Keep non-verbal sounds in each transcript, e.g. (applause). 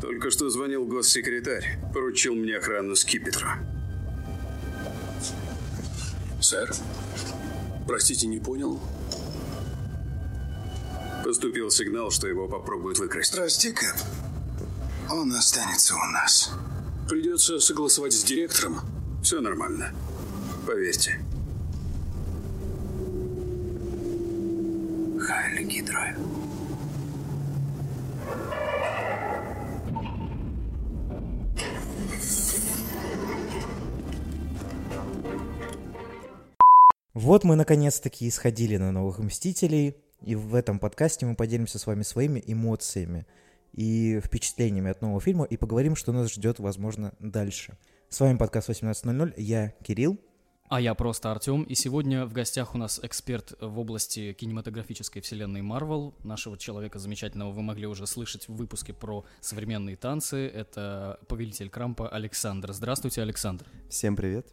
Только что звонил госсекретарь. Поручил мне охрану скипетра. Сэр? Простите, не понял? Поступил сигнал, что его попробуют выкрасть. Прости, Кэп. Он останется у нас. Придется согласовать с директором. Все нормально. Поверьте. Хайли Гидра. Вот мы наконец-таки исходили на новых Мстителей, и в этом подкасте мы поделимся с вами своими эмоциями и впечатлениями от нового фильма и поговорим, что нас ждет, возможно, дальше. С вами подкаст 18.00, я Кирилл. А я просто Артем, и сегодня в гостях у нас эксперт в области кинематографической вселенной Марвел. Нашего человека замечательного вы могли уже слышать в выпуске про современные танцы. Это повелитель Крампа Александр. Здравствуйте, Александр. Всем привет.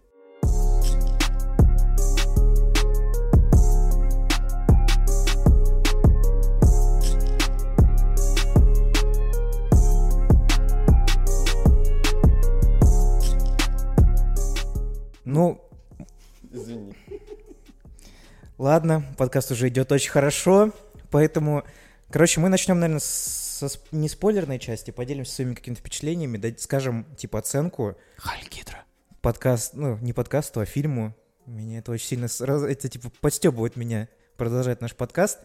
Ну, Извини. ладно, подкаст уже идет очень хорошо, поэтому, короче, мы начнем, наверное, со сп- не спойлерной части, поделимся своими какими-то впечатлениями, дать, скажем, типа, оценку Халь Гидра. подкаст, ну, не подкасту, а фильму. Меня это очень сильно сразу, это, типа, подстебывает меня продолжать наш подкаст.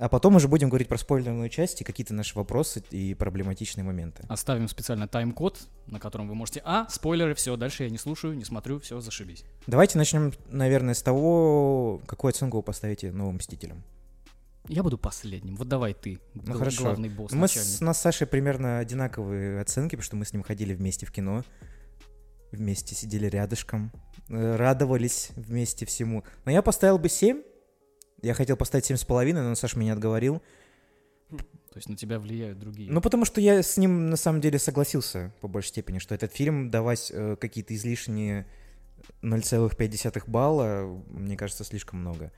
А потом уже будем говорить про спойлерную часть и какие-то наши вопросы и проблематичные моменты. Оставим специально тайм-код, на котором вы можете... А, спойлеры, все, дальше я не слушаю, не смотрю, все, зашибись. Давайте начнем, наверное, с того, какую оценку вы поставите новым Мстителям. Я буду последним. Вот давай ты, Ну гл- хорошо. главный босс, Мы с, у нас с Сашей примерно одинаковые оценки, потому что мы с ним ходили вместе в кино, вместе сидели рядышком, э, радовались вместе всему. Но я поставил бы 7. Я хотел поставить семь с половиной, но Саша меня отговорил. То есть на тебя влияют другие. Ну, потому что я с ним на самом деле согласился по большей степени, что этот фильм давать э, какие-то излишние 0,5 балла, мне кажется, слишком много.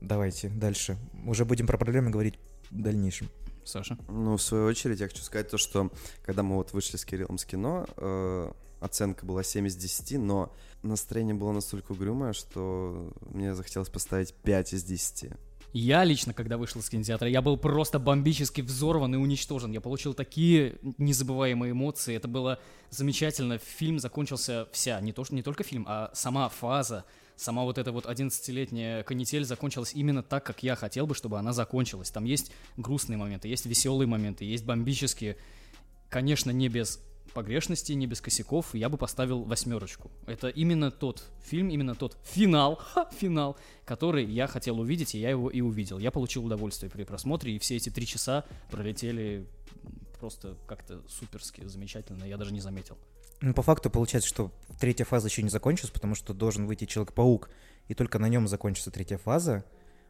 Давайте дальше. Уже будем про проблемы говорить в дальнейшем. Саша? Ну, в свою очередь, я хочу сказать то, что когда мы вот вышли с Кириллом с кино, э, оценка была 7 из 10, но настроение было настолько угрюмое, что мне захотелось поставить 5 из 10. Я лично, когда вышел из кинотеатра, я был просто бомбически взорван и уничтожен. Я получил такие незабываемые эмоции. Это было замечательно. Фильм закончился вся, не, то, что- не только фильм, а сама фаза, сама вот эта вот 11-летняя канитель закончилась именно так, как я хотел бы, чтобы она закончилась. Там есть грустные моменты, есть веселые моменты, есть бомбические. Конечно, не без погрешностей, не без косяков, я бы поставил восьмерочку. Это именно тот фильм, именно тот финал, (laughs) ха, финал, который я хотел увидеть, и я его и увидел. Я получил удовольствие при просмотре, и все эти три часа пролетели просто как-то суперски, замечательно, я даже не заметил. Ну, по факту получается, что третья фаза еще не закончилась, потому что должен выйти Человек-паук, и только на нем закончится третья фаза,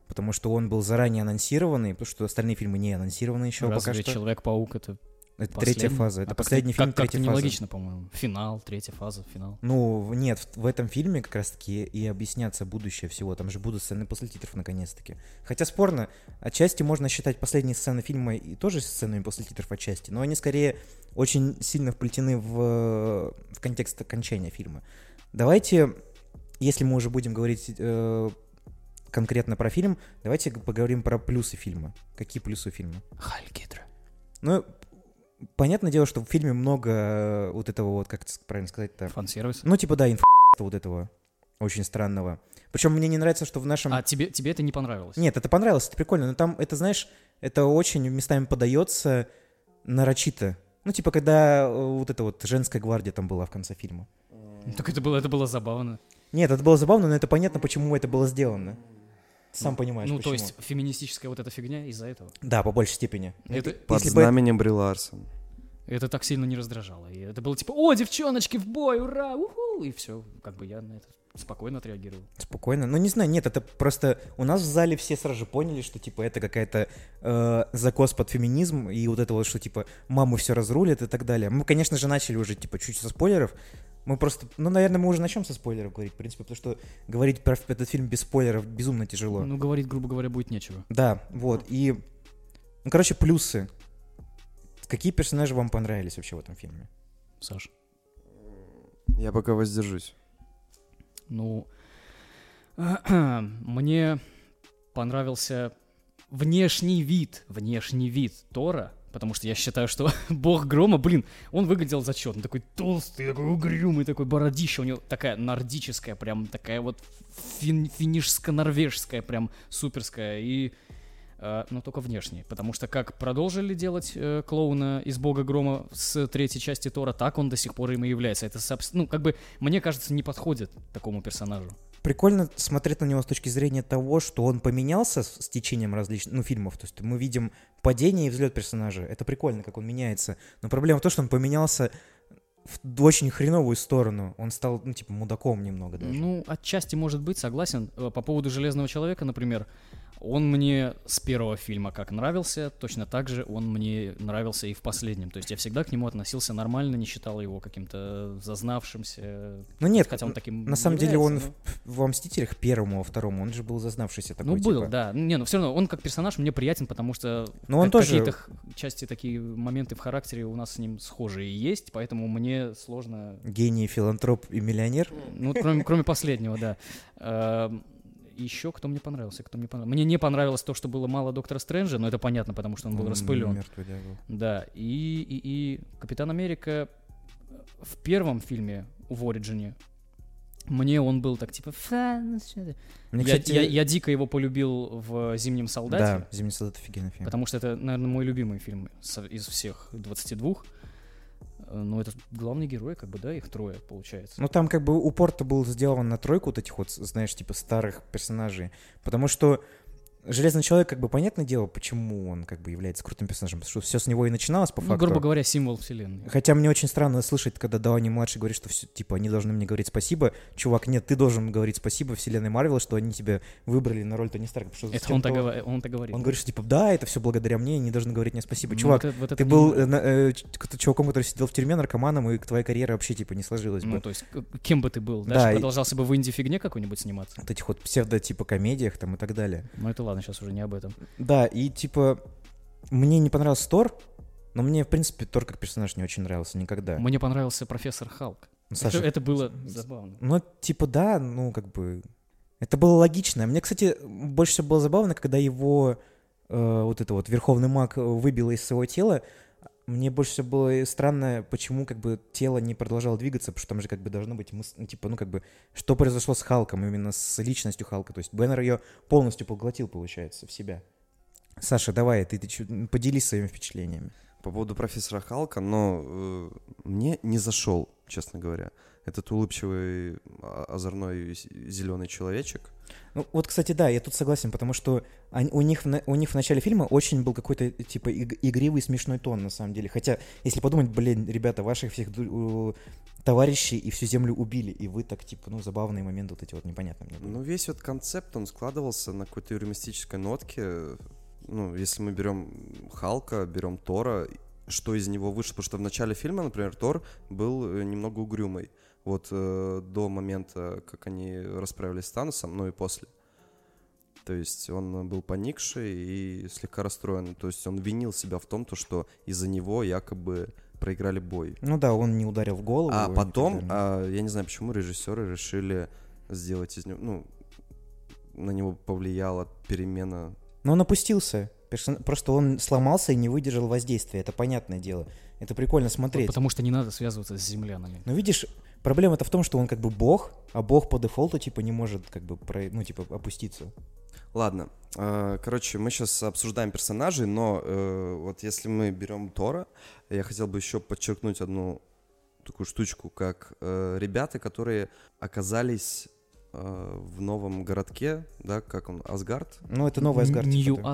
потому что он был заранее анонсированный, потому что остальные фильмы не анонсированы еще Разве пока что. Человек-паук это Это последний? третья фаза, это А последний как, фильм как, третьей фазы. нелогично, по-моему. Финал, третья фаза, финал. Ну, нет, в, в этом фильме как раз-таки и объясняться будущее всего. Там же будут сцены после титров наконец-таки. Хотя спорно, отчасти можно считать последние сцены фильма и тоже сценами после титров отчасти, но они скорее очень сильно вплетены в, в контекст окончания фильма. Давайте, если мы уже будем говорить э, конкретно про фильм, давайте поговорим про плюсы фильма. Какие плюсы фильма? Халь Гидра. Ну, понятное дело, что в фильме много э, вот этого вот, как правильно сказать-то, Фан-сервис. ну, типа, да, инф вот этого очень странного. Причем мне не нравится, что в нашем... А тебе, тебе это не понравилось? Нет, это понравилось, это прикольно, но там, это, знаешь, это очень местами подается нарочито. Ну, типа, когда э, вот эта вот женская гвардия там была в конце фильма. Ну, Так это было, это было забавно. Нет, это было забавно, но это понятно, почему это было сделано. Сам понимаешь, ну, почему. то есть феминистическая вот эта фигня из-за этого. Да, по большей степени. Это- Под Если бы- знаменем Бри Ларсон. Это так сильно не раздражало. И это было типа, о, девчоночки в бой, ура, уху! И все, как бы я на это спокойно отреагировал. Спокойно. Ну, не знаю, нет, это просто... У нас в зале все сразу же поняли, что, типа, это какая-то э, закос под феминизм, и вот это вот, что, типа, маму все разрулит и так далее. Мы, конечно же, начали уже, типа, чуть со спойлеров. Мы просто... Ну, наверное, мы уже начнем со спойлеров говорить, в принципе, потому что говорить про этот фильм без спойлеров безумно тяжело. Ну, говорить, грубо говоря, будет нечего. Да, вот, и... Ну, короче, плюсы. Какие персонажи вам понравились вообще в этом фильме? Саш. Я пока воздержусь. Ну, (clears throat) мне понравился внешний вид, внешний вид Тора, потому что я считаю, что (laughs) бог грома, блин, он выглядел зачетно, такой толстый, такой угрюмый, такой бородища, у него такая нордическая, прям такая вот фин, финишско-норвежская, прям суперская, и э, но только внешне, потому что как продолжили делать э, клоуна из Бога Грома с третьей части Тора, так он до сих пор им и является. Это, ну, как бы, мне кажется, не подходит такому персонажу. Прикольно смотреть на него с точки зрения того, что он поменялся с, течением различных ну, фильмов. То есть мы видим падение и взлет персонажа. Это прикольно, как он меняется. Но проблема в том, что он поменялся в очень хреновую сторону. Он стал, ну, типа, мудаком немного даже. Ну, отчасти может быть, согласен. Э, По поводу Железного Человека, например, он мне с первого фильма как нравился, точно так же он мне нравился и в последнем. То есть я всегда к нему относился нормально, не считал его каким-то зазнавшимся. Ну нет, хотя он таким на самом деле он является, в, во «Мстителях» первому, во второму, он же был зазнавшийся такой, Ну, был, типа. да. Не, но все равно он как персонаж мне приятен, потому что Но он тоже- какие-то части, такие моменты в характере у нас с ним схожие есть, поэтому мне сложно Гений, филантроп и миллионер. Ну, кроме, кроме последнего, да. Еще кто мне понравился, кто мне понравился. Мне не понравилось то, что было мало Доктора Стрэнджа, но это понятно, потому что он был распылен. Мертвый дьявол. Да, и, и, и Капитан Америка в первом фильме в Ориджине мне он был так типа... «Фа, ну чё ты». Мне, я, кстати, я- я дико его полюбил в «Зимнем солдате», Да, «Зимний солдат» офигенный фильм. потому что это, наверное, мой любимый фильм из всех 22. Э, Ну, это главный герой, как бы, да, их трое, получается. Ну, там как бы упор-то был сделан на тройку вот этих вот, знаешь, типа старых персонажей. Потому что Железный Человек, как бы, понятное дело, почему он как бы является крутым персонажем. Потому что все с него и начиналось, по ну, факту. грубо говоря, символ вселенной. Хотя мне очень странно слышать, когда Дауни-младший говорит, что все, типа, они должны мне говорить спасибо. Чувак, нет, ты должен говорить спасибо вселенной Марвел, что они тебя выбрали на роль Тони Старка. Это он так, то- говорит, он так говорит. Он говорит, что типа, да, это все благодаря мне, они должны говорить мне спасибо. Ну, Чувак, вот это- вот ты это был не- э, э, чуваком, который сидел в тюрьме, наркоманом, и твоя карьера вообще, типа, не сложилась Ну, бы. то есть, кем бы ты был? Да, Дальше и- продолжался бы в инди-фигне какой-нибудь сниматься? Вот этих вот псевдо-типа комедиях там и так далее. Ну, это ладно, сейчас уже не об этом. Да, и типа, мне не понравился Тор, но мне, в принципе, Тор как персонаж не очень нравился никогда. Мне понравился профессор Халк. Ну, Это, Саша, это было забавно. Ну, типа, да, ну, как бы... Это было логично. Мне, кстати, больше всего было забавно, когда его э, вот это вот верховный маг выбило из своего тела. Мне больше всего было странно, почему как бы тело не продолжало двигаться, потому что там же как бы должно быть, мыс- ну, типа, ну как бы, что произошло с Халком, именно с личностью Халка. То есть Беннер ее полностью поглотил, получается, в себя. Саша, давай, ты, ты чё- поделись своими впечатлениями. По поводу профессора Халка, но э, мне не зашел, честно говоря. Этот улыбчивый, а- озорной зеленый человечек. Ну, вот, кстати, да, я тут согласен, потому что они- у, них у них в начале фильма очень был какой-то, типа, иг- игривый, смешной тон, на самом деле. Хотя, если подумать, блин, ребята, ваших всех товарищей и всю землю убили, и вы так, типа, ну, забавные моменты вот эти вот непонятные мне были. Ну, весь вот концепт, он складывался на какой-то юмористической нотке. Ну, если мы берем Халка, берем Тора, что из него вышло? Потому что в начале фильма, например, Тор был э, немного угрюмый. Вот э, до момента, как они расправились с Таносом, ну и после. То есть он был поникший и слегка расстроен. То есть он винил себя в том, то, что из-за него якобы проиграли бой. Ну да, он не ударил в голову. А потом, а, я не знаю, почему режиссеры решили сделать из него, ну, на него повлияла перемена. Но он опустился. Просто он сломался и не выдержал воздействия, это понятное дело. Это прикольно смотреть. Потому что не надо связываться с землянами. Но видишь, проблема-то в том, что он как бы бог, а бог по дефолту, типа, не может, как бы, про- ну, типа, опуститься. Ладно, э, короче, мы сейчас обсуждаем персонажей, но э, вот если мы берем Тора, я хотел бы еще подчеркнуть одну такую штучку, как э, ребята, которые оказались э, в новом городке, да, как он, Асгард, Ну, это новый Асгард. типа, Нью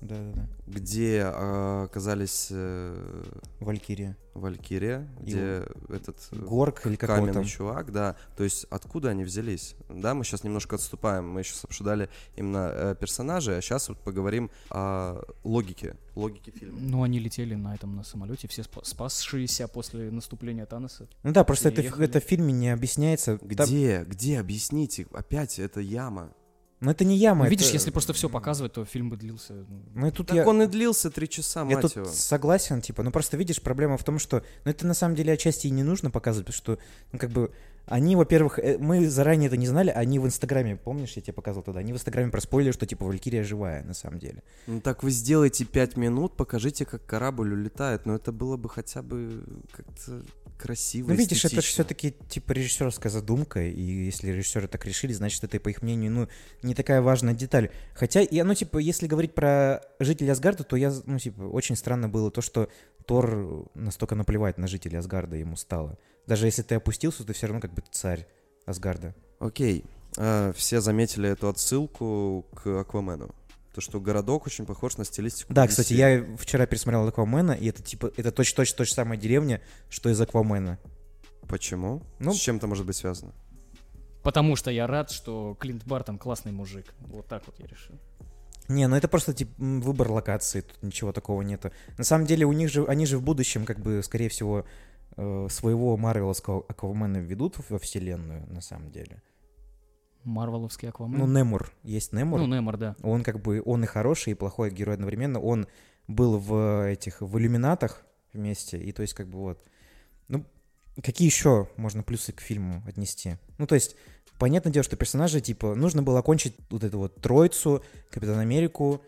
да. Да-да-да. где э, оказались э, Валькирия. Валькирия, И где этот э, Горк или как его каменный там. чувак, да. То есть откуда они взялись? Да, мы сейчас немножко отступаем. Мы сейчас обсуждали именно э, персонажей, а сейчас вот поговорим о логике, логике фильма. Ну, они летели на этом, на самолете, все спа- спасшиеся после наступления Таноса. Ну да, просто это, Приехали. это в фильме не объясняется. Там- Где, где, объясните? Опять это яма. Но это не яма. Ну, видишь, это- если просто все показывать, то фильм бы длился. ну, Ну и тут Так я... он и длился три часа, Я мать тут его. согласен, типа, ну просто видишь, проблема в том, что, ну это на самом деле отчасти и не нужно показывать, потому что, ну как бы, они, во-первых, э, мы заранее это не знали, они в Инстаграме, помнишь, я тебе показывал тогда, они в Инстаграме проспойлили, что типа Валькирия живая, на самом деле. Ну так вы сделайте пять минут, покажите, как корабль улетает. Но это было бы хотя бы как-то красиво, Ну видишь, это эстетично. все-таки типа режиссерская задумка, и если режиссеры так решили, значит это, по их мнению, ну не такая важная деталь. Хотя, я, ну типа, если говорить про жителей Асгарда, то я, ну типа, очень странно было то, что Тор настолько наплевать на жителей Асгарда ему стало. Даже если ты опустился, ты все равно как бы царь Асгарда. Окей. А, все заметили эту отсылку к Аквамену. То, что городок очень похож на стилистику Да, DC. кстати, я вчера пересмотрел Аквамена, и это типа, это точно-точно та же самая деревня, что из Аквамена. Почему? Ну- С чем это может быть связано? Потому что я рад, что Клинт Бартон классный мужик. Вот так вот я решил. Не, ну это просто типа м, выбор локации, тут ничего такого нету. На самом деле у них же, они же в будущем, как бы, скорее всего, своего Марвеловского Аквамена введут во вселенную, на самом деле. Марвеловский Аквамен. Ну, Немур, есть Немур. Ну, Немор, да. Он как бы, он и хороший, и плохой герой одновременно. Он был в этих, в иллюминатах вместе, и то есть как бы вот. Ну, какие еще можно плюсы к фильму отнести? Ну, то есть, понятное дело, что персонажи, типа, нужно было окончить вот эту вот троицу, Капитан Америку,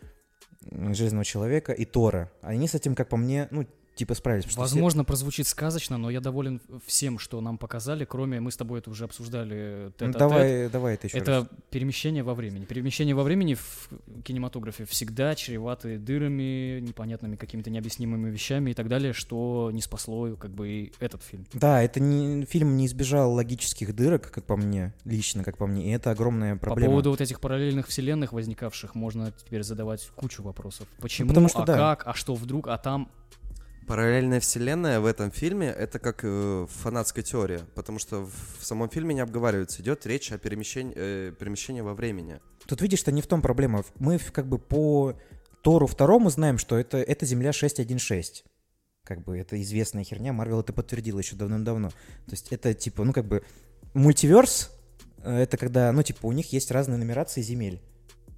Железного Человека и Тора. Они с этим, как по мне, ну, типа справились. что все- Возможно, прозвучит сказочно, но я доволен всем, что нам показали, кроме, мы с тобой это уже обсуждали, Ну, давай, давай это еще Это раз. перемещение во времени. Перемещение во времени в кинематографе всегда чреваты дырами, непонятными какими-то необъяснимыми вещами и так далее, что не спасло как бы и этот фильм. Да, это не, фильм не избежал логических дырок, как по мне, лично, как по мне, и это огромная проблема. По поводу вот этих параллельных вселенных возникавших можно теперь задавать кучу вопросов. Почему, потому что а да. как, а что вдруг, а там... Параллельная вселенная в этом фильме это как э, фанатская теория, потому что в, в самом фильме не обговаривается, идет речь о перемещении, э, перемещении во времени. Тут видишь, что не в том проблема. Мы как бы по Тору второму знаем, что это, это Земля 616. Как бы это известная херня, Марвел это подтвердил еще давным-давно. То есть это типа, ну как бы мультиверс, э, это когда, ну типа у них есть разные нумерации земель.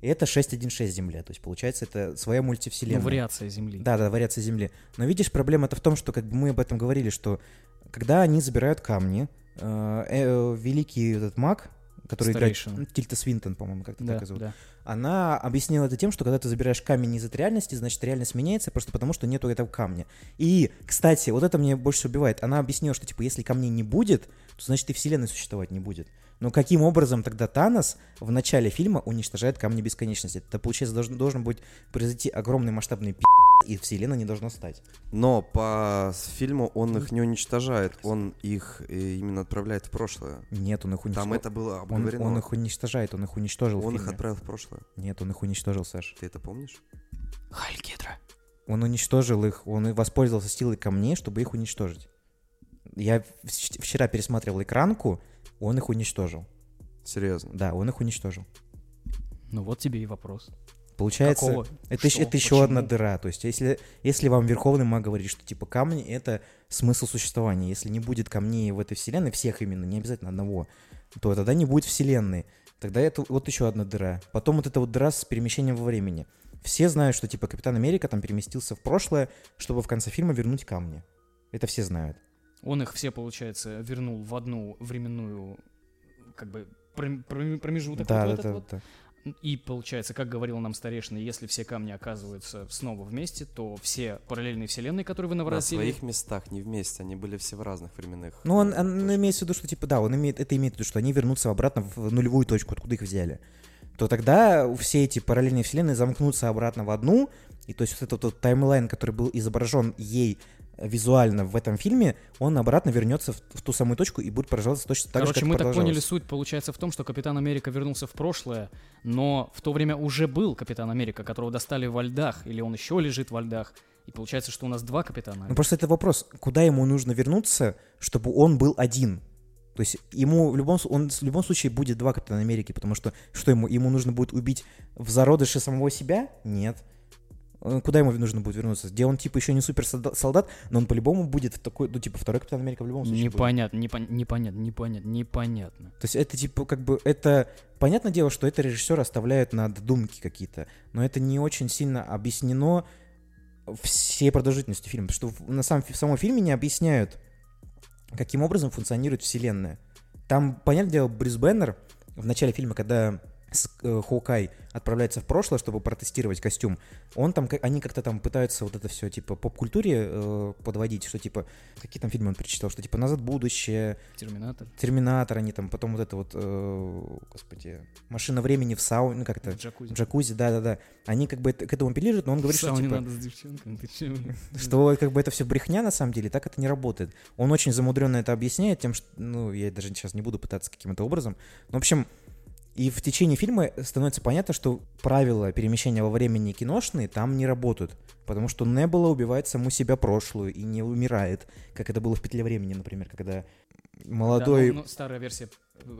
Это 616 Земля, то есть получается это своя Ну, мультивселенная. вариация Земли. Да, да, вариация Земли. Но видишь, проблема-то в том, что как бы мы об этом говорили, что когда они забирают камни, э, э, великий этот маг, который Старейшина. играет Тильта Свинтон, по-моему, как-то да, так зовут, да. она объяснила это тем, что когда ты забираешь камень из от реальности, значит реальность меняется просто потому, что нету этого камня. И, кстати, вот это мне больше убивает. Она объяснила, что типа если камней не будет, то значит и вселенной существовать не будет. Но каким образом тогда Танос в начале фильма уничтожает камни бесконечности? Это, получается, должен, должен быть произойти огромный масштабный пи***, и вселенной не должно стать. Но по фильму он их не уничтожает, он их э, именно отправляет в прошлое. Нет, он их уничтожил. Там это было он, обговорено. он их уничтожает, он их уничтожил в Он их отправил в прошлое. Нет, он их уничтожил, Саш. Ты это помнишь? Хайль Гидра. Он уничтожил их, он воспользовался силой камней, чтобы их уничтожить. Я вчера пересматривал экранку, он их уничтожил. Серьезно. Да, он их уничтожил. Ну вот тебе и вопрос. Получается, Какого? это, Что? еще, это еще одна дыра. То есть, если, если вам Верховный Маг говорит, что типа камни — это смысл существования, если не будет камней в этой вселенной, всех именно, не обязательно одного, то тогда не будет вселенной. Тогда это вот еще одна дыра. Потом вот эта вот дыра с перемещением во времени. Все знают, что типа Капитан Америка там переместился в прошлое, чтобы в конце фильма вернуть камни. Это все знают. Он их все, получается, вернул в одну временную, как бы, пром- пром- промежуток да, вот да, этот да, вот. да. И получается, как говорил нам старейшина, если все камни оказываются снова вместе, то все параллельные вселенные, которые вы На наворотили... своих местах, не вместе, они были все в разных временных. Ну, он, э, он точках. имеет в виду, что типа, да, он имеет, это имеет в виду, что они вернутся обратно в нулевую точку, откуда их взяли. То тогда все эти параллельные вселенные замкнутся обратно в одну, и то есть вот этот вот таймлайн, который был изображен ей визуально в этом фильме, он обратно вернется в, в ту самую точку и будет продолжаться точно так Короче, же, как мы так поняли, суть получается в том, что Капитан Америка вернулся в прошлое, но в то время уже был Капитан Америка, которого достали во льдах, или он еще лежит во льдах. И получается, что у нас два Капитана. Ну просто это вопрос, куда ему нужно вернуться, чтобы он был один? То есть ему в любом, он в любом случае будет два Капитана Америки, потому что что ему, ему нужно будет убить в зародыше самого себя? Нет. Куда ему нужно будет вернуться? Где он, типа, еще не супер солда- солдат, но он по-любому будет в такой, ну, типа, второй Капитан Америка в любом случае. Непонятно, непон- непонятно, непонятно, непонятно. То есть это, типа, как бы, это... Понятное дело, что это режиссер оставляет на додумки какие-то, но это не очень сильно объяснено всей продолжительностью фильма, потому что на самом, в самом фильме не объясняют, каким образом функционирует вселенная. Там, понятное дело, Брюс Беннер в начале фильма, когда Хоукай отправляется в прошлое, чтобы протестировать костюм, он там, они как-то там пытаются вот это все, типа, поп-культуре э, подводить, что, типа, какие там фильмы он перечитал, что, типа, «Назад в будущее», Терминатор. Терминатор, они там, потом вот это вот, э, господи, машина времени в сауне, ну как-то, Джакузи. джакузи, да-да-да. Они как бы к этому апеллируют, но он говорит, что типа, надо с девчонками, ты чё? что как бы это все брехня на самом деле, так это не работает. Он очень замудренно это объясняет тем, что, ну, я даже сейчас не буду пытаться каким-то образом. Но, в общем, и в течение фильма становится понятно, что правила перемещения во времени киношные там не работают. Потому что Небула убивает саму себя прошлую и не умирает, как это было в «Петле времени», например, когда молодой... Да, ну, ну, старая версия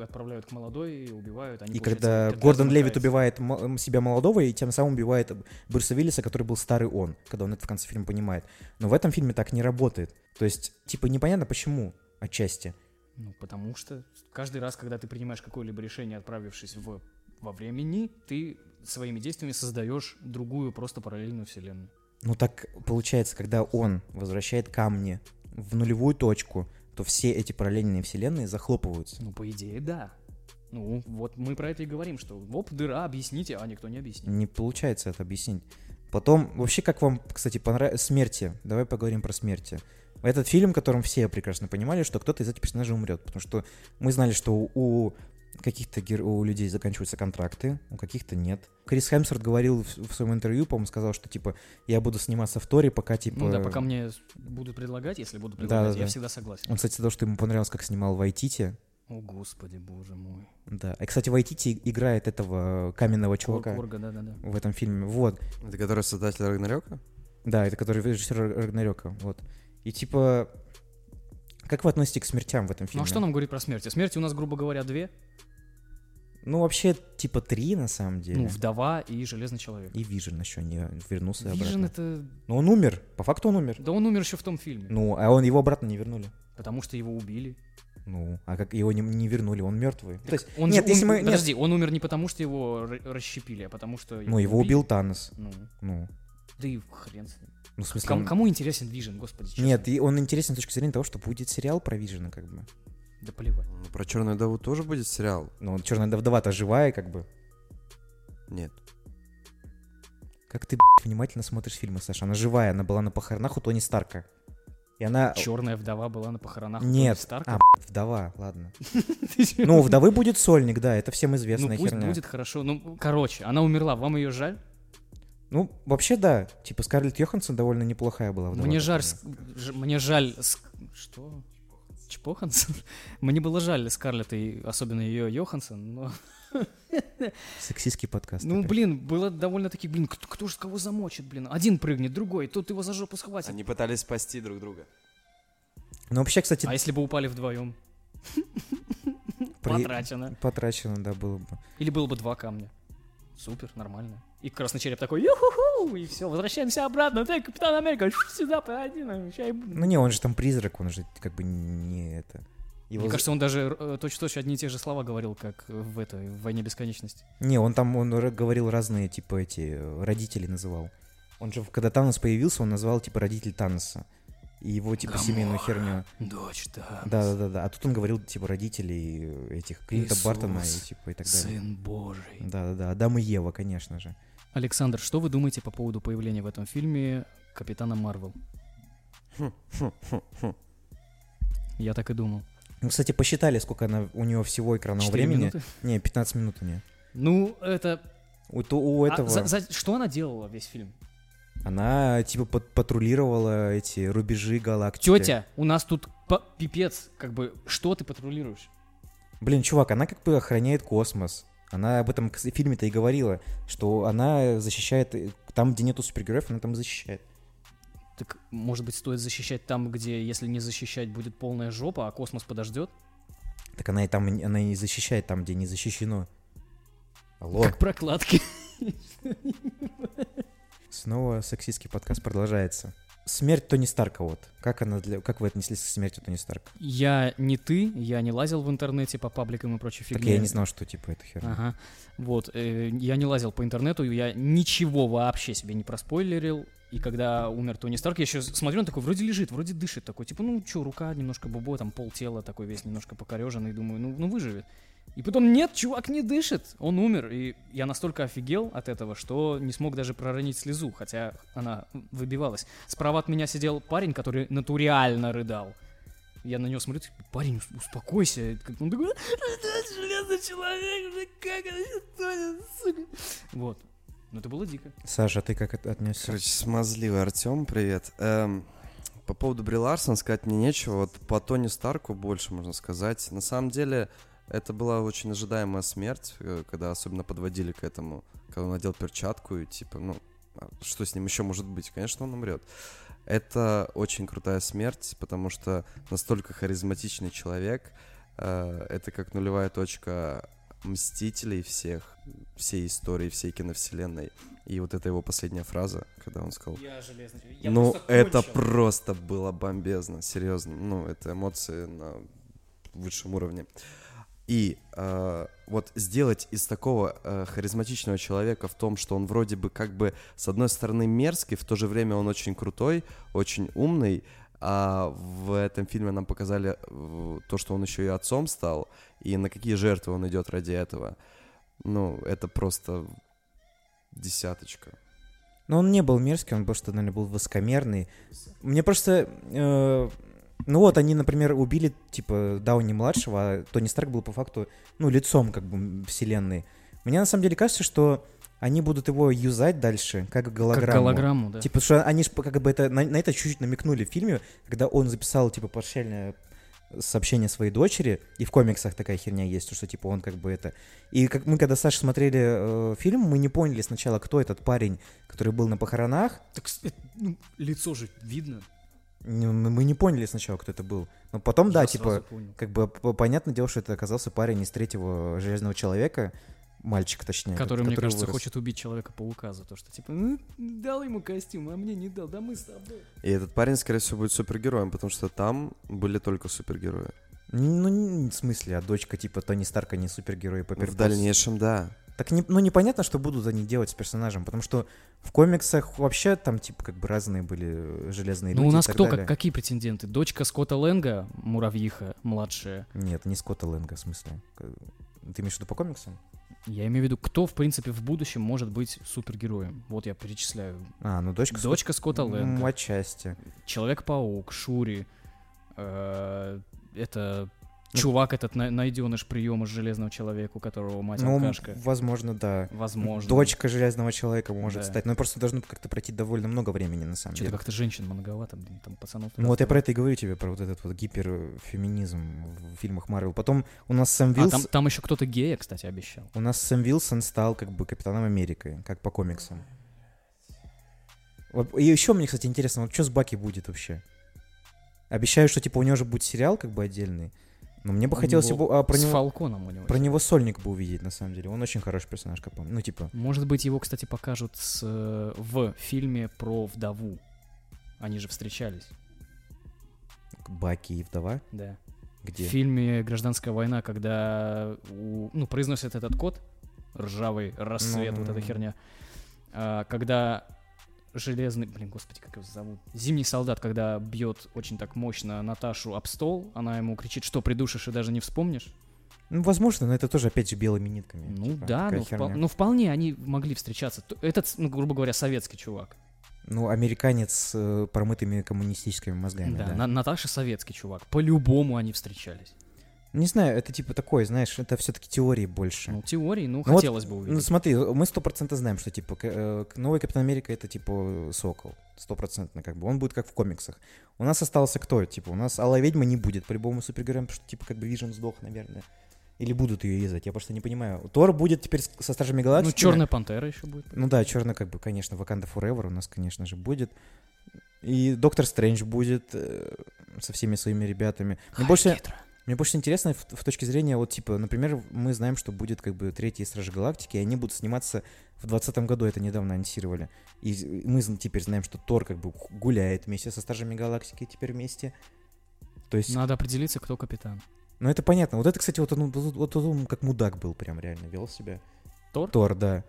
отправляют к молодой и убивают. Они, И когда Гордон Левит убивает себя молодого и тем самым убивает Брюса Виллиса, который был старый он, когда он это в конце фильма понимает. Но в этом фильме так не работает. То есть, типа, непонятно почему отчасти. Ну, потому что каждый раз, когда ты принимаешь какое-либо решение, отправившись в, во времени, ты своими действиями создаешь другую просто параллельную вселенную. Ну так получается, когда он возвращает камни в нулевую точку, то все эти параллельные вселенные захлопываются. Ну, по идее, да. Ну, вот мы про это и говорим, что оп, дыра, объясните, а никто не объяснит. Не получается это объяснить. Потом, вообще, как вам, кстати, понравилось смерти? Давай поговорим про смерти. Этот фильм, в котором все прекрасно понимали, что кто-то из этих персонажей умрет. Потому что мы знали, что у- каких-то гер- у людей заканчиваются контракты, у каких-то нет. Крис Хемсворт говорил в, в своем интервью, по-моему, сказал, что типа я буду сниматься в Торе, пока типа. Ну да, пока мне будут предлагать, если будут предлагать, я да. всегда согласен. Он, кстати, сказал, что ему понравилось, как снимал Вайтити. О, господи, боже мой. Да. И, кстати, Вайтити играет этого каменного чувака Корга, да-да-да. в этом фильме. Вот. Это который создатель Рагнарёка? Да, это который режиссер Рагнарёка. Вот. И типа, как вы относитесь к смертям в этом Ну фильме? а что нам говорит про смерти? Смерти у нас, грубо говоря, две. Ну, вообще, типа три, на самом деле. Ну, вдова и железный человек. И Вижен еще не вернулся Вижен обратно. это... Ну, он умер. По факту он умер. Да он умер еще в том фильме. Ну, а он его обратно не вернули. Потому что его убили. Ну, а как его не, не вернули, он мертвый. То есть, Он нет, же, если он- мы... нет, Подожди, он умер не потому, что его расщепили, а потому что... ну, его убили. убил Танос. Ну, Ну, да и хрен с ним. ну в смысле... Кому, он- кому интересен Вижен, господи, честно? Нет, и он интересен с точки зрения того, что будет сериал про Вижена, как бы. Да плевать. Ну, Про Черную Даву тоже будет сериал? Ну, черная вдова-то живая, как бы. Нет. Как ты, б***ь, внимательно смотришь фильмы, Саша? Она живая, она была на похоронах у Тони Старка. И она... Черная вдова была на похоронах Нет, Тони Старка. а, б***ь, вдова, ладно. (laughs) Ну, у вдовы будет сольник, да, это всем Ну известная пусть херня. будет хорошо. Ну, короче, она умерла, вам ее жаль? Ну, вообще, да. Типа, Скарлетт Йоханссон довольно неплохая была вдова. Мне жаль, ж- мне жаль, ск- что? Чпохансон? (laughs) Мне было жаль Скарлетт и особенно ее Йоханссон, но, (laughs) Сексистский подкаст. ну, опять. блин, было довольно-таки, блин, кто, кто же кого замочит, блин? Один прыгнет, другой, тут его за жопу схватит. Они пытались спасти друг друга. Ну, вообще, кстати, А если бы упали вдвоем? (laughs) при- Потрачено. потрачено, да, было бы. Или было бы два камня. Супер, нормально. И красный череп такой, юху и все, возвращаемся обратно. Ты, Капитан Америка, сюда, пойди, буду». Ну, не, он же там призрак, он же как бы не это... Его Мне кажется, он даже э, точно-точно одни и те же слова говорил, как в этой в «Войне бесконечности». Не, он там, он говорил разные, типа, эти, э, родители называл. Он же, когда Танос появился, он назвал, типа, родитель Таноса. И его, типа, семейную херню. Дочь, да. Да-да-да. А тут он говорил, типа, родителей этих Клинта Иисус, Бартона и, типа, и так далее. Сын Божий. Да-да-да. Адам и Ева, конечно же. Александр, что вы думаете по поводу появления в этом фильме Капитана Марвел? Я так и думал. Ну, кстати, посчитали, сколько она, у него всего экранного времени. минуты? Не, 15 минут у нее. Ну, это... У, у а этого... за- за- Что она делала весь фильм? Она, типа, пат- патрулировала эти рубежи галактики. Тетя, у нас тут пипец, как бы, что ты патрулируешь? Блин, чувак, она как бы охраняет космос. Она об этом в фильме-то и говорила, что она защищает... э, Там, где нету супергероев, она там защищает. Так, может быть, стоит защищать там, где, если не защищать, будет полная жопа, а космос подождет? Так она и там, она и защищает там, где не защищено. Алло. Как прокладки. (laughs) Снова сексистский подкаст продолжается. Смерть Тони Старка вот. Как, она для... как вы отнеслись к смерти Тони Старка? Я не ты, я не лазил в интернете по пабликам и прочей Так фигне. я не знал, что типа это херня. Ага. Вот, э, я не лазил по интернету, я ничего вообще себе не проспойлерил. И когда умер Тони Старк, я еще смотрю, он такой вроде лежит, вроде дышит, такой, типа, ну что, рука немножко бубо, там пол тела такой весь немножко покореженный, думаю, ну, ну выживет. И потом, нет, чувак не дышит, он умер. И я настолько офигел от этого, что не смог даже проронить слезу, хотя она выбивалась. Справа от меня сидел парень, который натурально рыдал. Я на него смотрю, типа, парень, ус- успокойся. Он такой, «Это железный человек, как это тонет, сука». Вот. Ну это было дико. Саша, а ты как от- отнесся? Короче, смазливый Артем, привет. Эм, по поводу Бри Ларсон сказать мне нечего. Вот по Тони Старку больше можно сказать. На самом деле, это была очень ожидаемая смерть, э, когда особенно подводили к этому, когда он надел перчатку и типа, ну, а что с ним еще может быть? Конечно, он умрет. Это очень крутая смерть, потому что настолько харизматичный человек. э, это как нулевая точка мстителей всех, всей истории, всей киновселенной. И вот это его последняя фраза, когда он сказал, Я железный ну, это просто было бомбезно, серьезно. Ну, это эмоции на высшем уровне. И э, вот сделать из такого э, харизматичного человека в том, что он вроде бы как бы с одной стороны мерзкий, в то же время он очень крутой, очень умный, а в этом фильме нам показали э, то, что он еще и отцом стал, и на какие жертвы он идет ради этого. Ну, это просто десяточка. Но он не был мерзкий, он просто, наверное, был воскомерный. Мне просто... э, ну вот, они, например, убили, типа, Дауни-младшего, а Тони Старк был по факту, ну, лицом, как бы, вселенной. Мне на самом деле кажется, что они будут его юзать дальше, как голограмму. Как голограмму, да. Типа, что они же как бы это, на, на это чуть-чуть намекнули в фильме, когда он записал, типа, прощальное сообщение своей дочери, и в комиксах такая херня есть, что, типа, он как бы это... И как мы, когда с Сашей смотрели э, фильм, мы не поняли сначала, кто этот парень, который был на похоронах, Так это, ну, лицо же видно. Мы не поняли сначала, кто это был. Но потом, да, Я типа, сразу понял. как бы понятное дело, что это оказался парень из третьего Железного Человека, мальчик, точнее. Который, мне кажется, вырос. хочет убить Человека-паука за то, что, типа, «Ну, дал ему костюм, а мне не дал, да мы с тобой. И этот парень, скорее всего, будет супергероем, потому что там были только супергерои. Ну, в смысле, а дочка типа Тони Старка не супергерой Пеппер В дальнейшем, да. Так не, ну непонятно, что будут они делать с персонажем, потому что в комиксах вообще там типа как бы разные были э, железные Ну, люди. у нас кто, как, какие претенденты? Дочка Скотта Лэнга, муравьиха, младшая. Нет, не Скотта Лэнга, в смысле. Ты имеешь в виду по комиксам? Я имею в виду, кто, в принципе, в будущем может быть супергероем. Вот я перечисляю. А, ну дочка Дочка Скотта Лэнга, Отчасти. Человек-паук, Шури, э, это Ну, чувак этот на- найденыш приема Железного Человека, у которого мать Ну, алкашка. возможно, да. Возможно. Дочка Железного Человека может Да. стать. Но просто должно как-то пройти довольно много времени, на самом Что-то деле. как-то женщин многовато, блин, там пацанов. Ну вот я про это и говорю тебе, про вот этот вот гиперфеминизм в фильмах Марвел. Потом у нас Сэм А, Вилс... там, там еще кто-то гея, кстати, обещал. У нас Сэм Вилсон стал как бы Капитаном Америкой, как по комиксам. И еще мне, кстати, интересно, вот что с Баки будет вообще? Обещаю, что типа у него же будет сериал как бы отдельный. Но мне бы У хотелось его, а, про, С него, Фалконом у него. про него сольник бы увидеть, на самом деле. Он очень хороший персонаж, как помню. Ну, типа, Может быть, его, кстати, покажут с, э, в фильме про вдову. Они же встречались, Баки и вдова. да. Где? В фильме «Гражданская война», когда у- ну, произносят этот код, ржавый рассвет, вот эта херня, а, когда железный, блин, господи, как его зовут, зимний солдат, когда бьет очень так мощно Наташу об стол, она ему кричит, что придушишь и даже не вспомнишь. Ну, возможно, но это тоже опять же белыми нитками. Ну типа, да, ну, херня. ну вполне они могли встречаться. Этот, ну, грубо говоря, советский чувак. Ну, американец с э, промытыми коммунистическими мозгами, да, да. На- Наташа советский чувак. По-любому они встречались. Не знаю, это типа такое, знаешь, это все-таки теории больше. Ну, теории, ну, Ну вот, хотелось бы Ну увидеть. смотри, мы сто процентов знаем, что типа э, новый Капитан Америка это типа Сокол. Стопроцентно, как бы. Он будет как в комиксах. У нас остался кто? Типа, у нас Алая Ведьма не будет по-любому супергероем, потому что типа как бы Вижен сдох, наверное. Или будут ее резать, я просто не понимаю. Тор будет теперь со Стражами Галактики. ну, Черная пантера еще будет. Ну да, черный, как бы, конечно, Wakanda Forever у нас, конечно же, будет. И Доктор Стрэндж будет э, со всеми своими ребятами. Хай больше, Гидра. Мне больше интересно в, в точке зрения, вот, типа, например, мы знаем, что будет, как бы, третья Стражи Галактики, и они будут сниматься в 2020 году, это недавно анонсировали. И мы теперь знаем, что Тор, как бы, гуляет вместе со Стражами Галактики теперь вместе. То есть, Надо определиться, кто капитан. ну это понятно. Вот это, кстати, вот он, вот, вот он как мудак был прям реально, вел себя. Тор? Тор, да.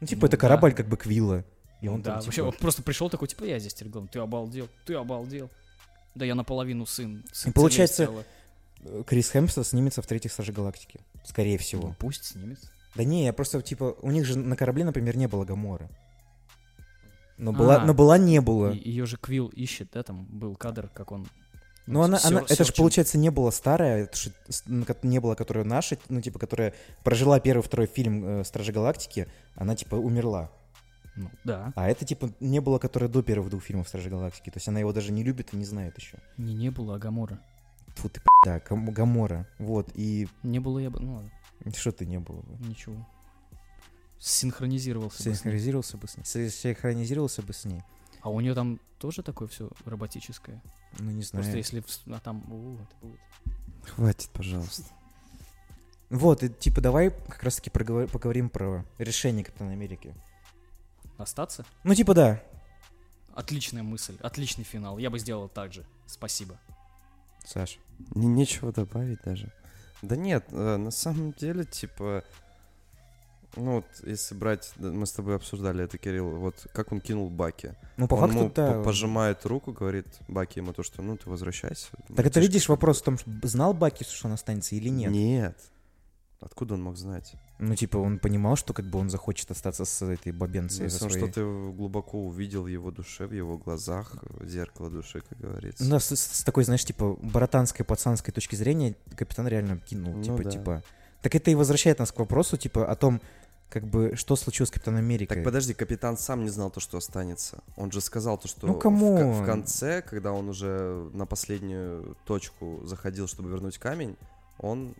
Ну, типа, Ну, это да. корабль как бы Квилла. И он да, там, вообще, типа, он просто пришел такой, типа, я здесь главный. Ты обалдел, ты обалдел. Да я наполовину сын. сын И получается, Целестиала. Крис Хемсворт снимется в третьих Стражи Галактики. Скорее всего. Ну, пусть снимется. Да не, я просто, типа, у них же на корабле, например, не было Гаморы. Но была, А. но была не было. Ее же Квилл ищет, да, там был кадр, как он... Ну, она, сер- она, это же, получается, не было старая, это не было, которая наша, ну, типа, которая прожила первый, второй фильм э, Стражи Галактики, она, типа, умерла. Ну, да. А это, типа, не было, которая до первых двух фильмов Стражи Галактики. То есть она его даже не любит и не знает еще. Не, не было Агамора. Фу ты, да, Гамора. Вот, и Не было я бы... Ну ладно, что ты не было бы? ничего. Синхронизировался бы с ней. Синхронизировался бы с ней. Синхронизировался бы с ней. А у нее там тоже такое все роботическое? Ну, не знаю. Просто если... А там... о, это будет. Хватит, пожалуйста. Вот, и, типа, давай как раз-таки проговор- поговорим про решение Капитана Америки. Остаться? Ну, типа, да. Отличная мысль, отличный финал. Я бы сделал так же. Спасибо. Саш. Не- нечего добавить даже. Да нет, э, на самом деле, типа, ну вот, если брать, мы с тобой обсуждали это, Кирилл, вот как он кинул Баки. Ну, по он факту, ему да. по- пожимает руку, говорит Баки ему то, что, ну, ты возвращайся. Так это братишка». видишь, вопрос в том, что знал Баки, что он останется или нет? Нет. Откуда он мог знать? Ну, типа, он понимал, что как бы он захочет остаться с этой бабенцей. Ну, своей- что-то глубоко увидел в его душе, в его глазах, зеркало души, как говорится. Ну, с, с- такой, знаешь, типа, братанской, пацанской точки зрения капитан реально кинул, Ну типа, да. типа. Так это и возвращает нас к вопросу, типа, о том, как бы, что случилось с Капитаном Америкой. Так подожди, капитан сам не знал то, что останется. Он же сказал то, что Ну, в, co- come on. в конце, когда он уже на последнюю точку заходил, чтобы вернуть камень, он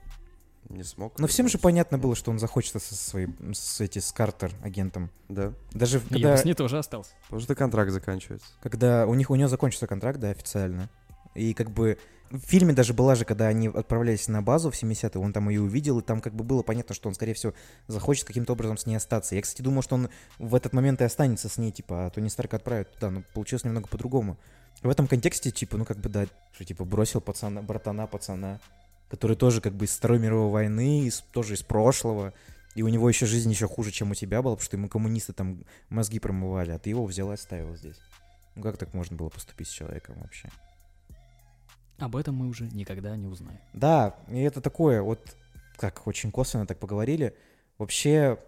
не смог. Но всем же понятно было, что он захочет со своим, с, эти, с Картер агентом. Да. Даже Я когда, бы с ней тоже остался. Потому что контракт заканчивается. когда у них у него закончился контракт, да, официально. И как бы в фильме даже была же, когда они отправлялись на базу в 70-е, он там ее увидел, и там как бы было понятно, что он, скорее всего, захочет каким-то образом с ней остаться. Я, кстати, думал, что он в этот момент и останется с ней, типа, а Тони Старк отправит туда, но получилось немного по-другому. В этом контексте, типа, ну как бы, да, что, типа, бросил пацана, братана, пацана, который тоже как бы из Второй мировой войны, из, тоже из прошлого, и у него еще жизнь еще хуже, чем у тебя была, потому что ему коммунисты там мозги промывали, а ты его взял и оставил здесь. Ну как так можно было поступить с человеком вообще? Об этом мы уже никогда не узнаем. Да, и это такое, вот как очень косвенно так поговорили. Вообще,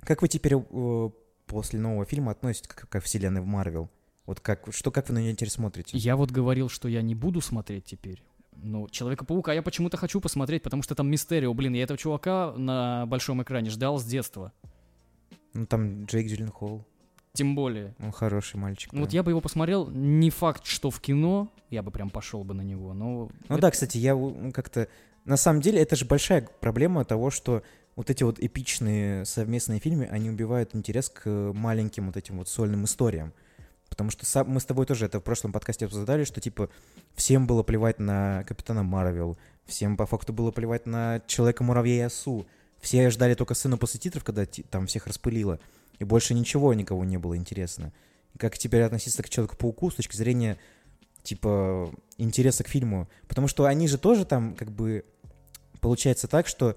как вы теперь э, после нового фильма относитесь к, ко вселенной в Марвел? Вот как, что, как вы на нее теперь смотрите? Я вот говорил, что я не буду смотреть теперь. Ну, Человека-паука я почему-то хочу посмотреть, потому что там Мистерио. Блин, я этого чувака на большом экране ждал с детства. Ну там Джейк Джилленхол, Тем более. он хороший мальчик. Ну, вот да. я бы его посмотрел, не факт, что в кино, я бы прям пошел бы на него, но... Ну это- да, кстати, я как-то... На самом деле, это же большая проблема того, что вот эти вот эпичные совместные фильмы, они убивают интерес к маленьким вот этим вот сольным историям. Потому что мы с тобой тоже это в прошлом подкасте обсуждали, что типа всем было плевать на Капитана Марвел, всем по факту было плевать на Человека-муравья и Осу. Все ждали только сцену после титров, когда там всех распылило. И больше ничего никого не было интересно. Как теперь относиться к Человеку-пауку с точки зрения типа интереса к фильму. Потому что они же тоже там как бы получается так, что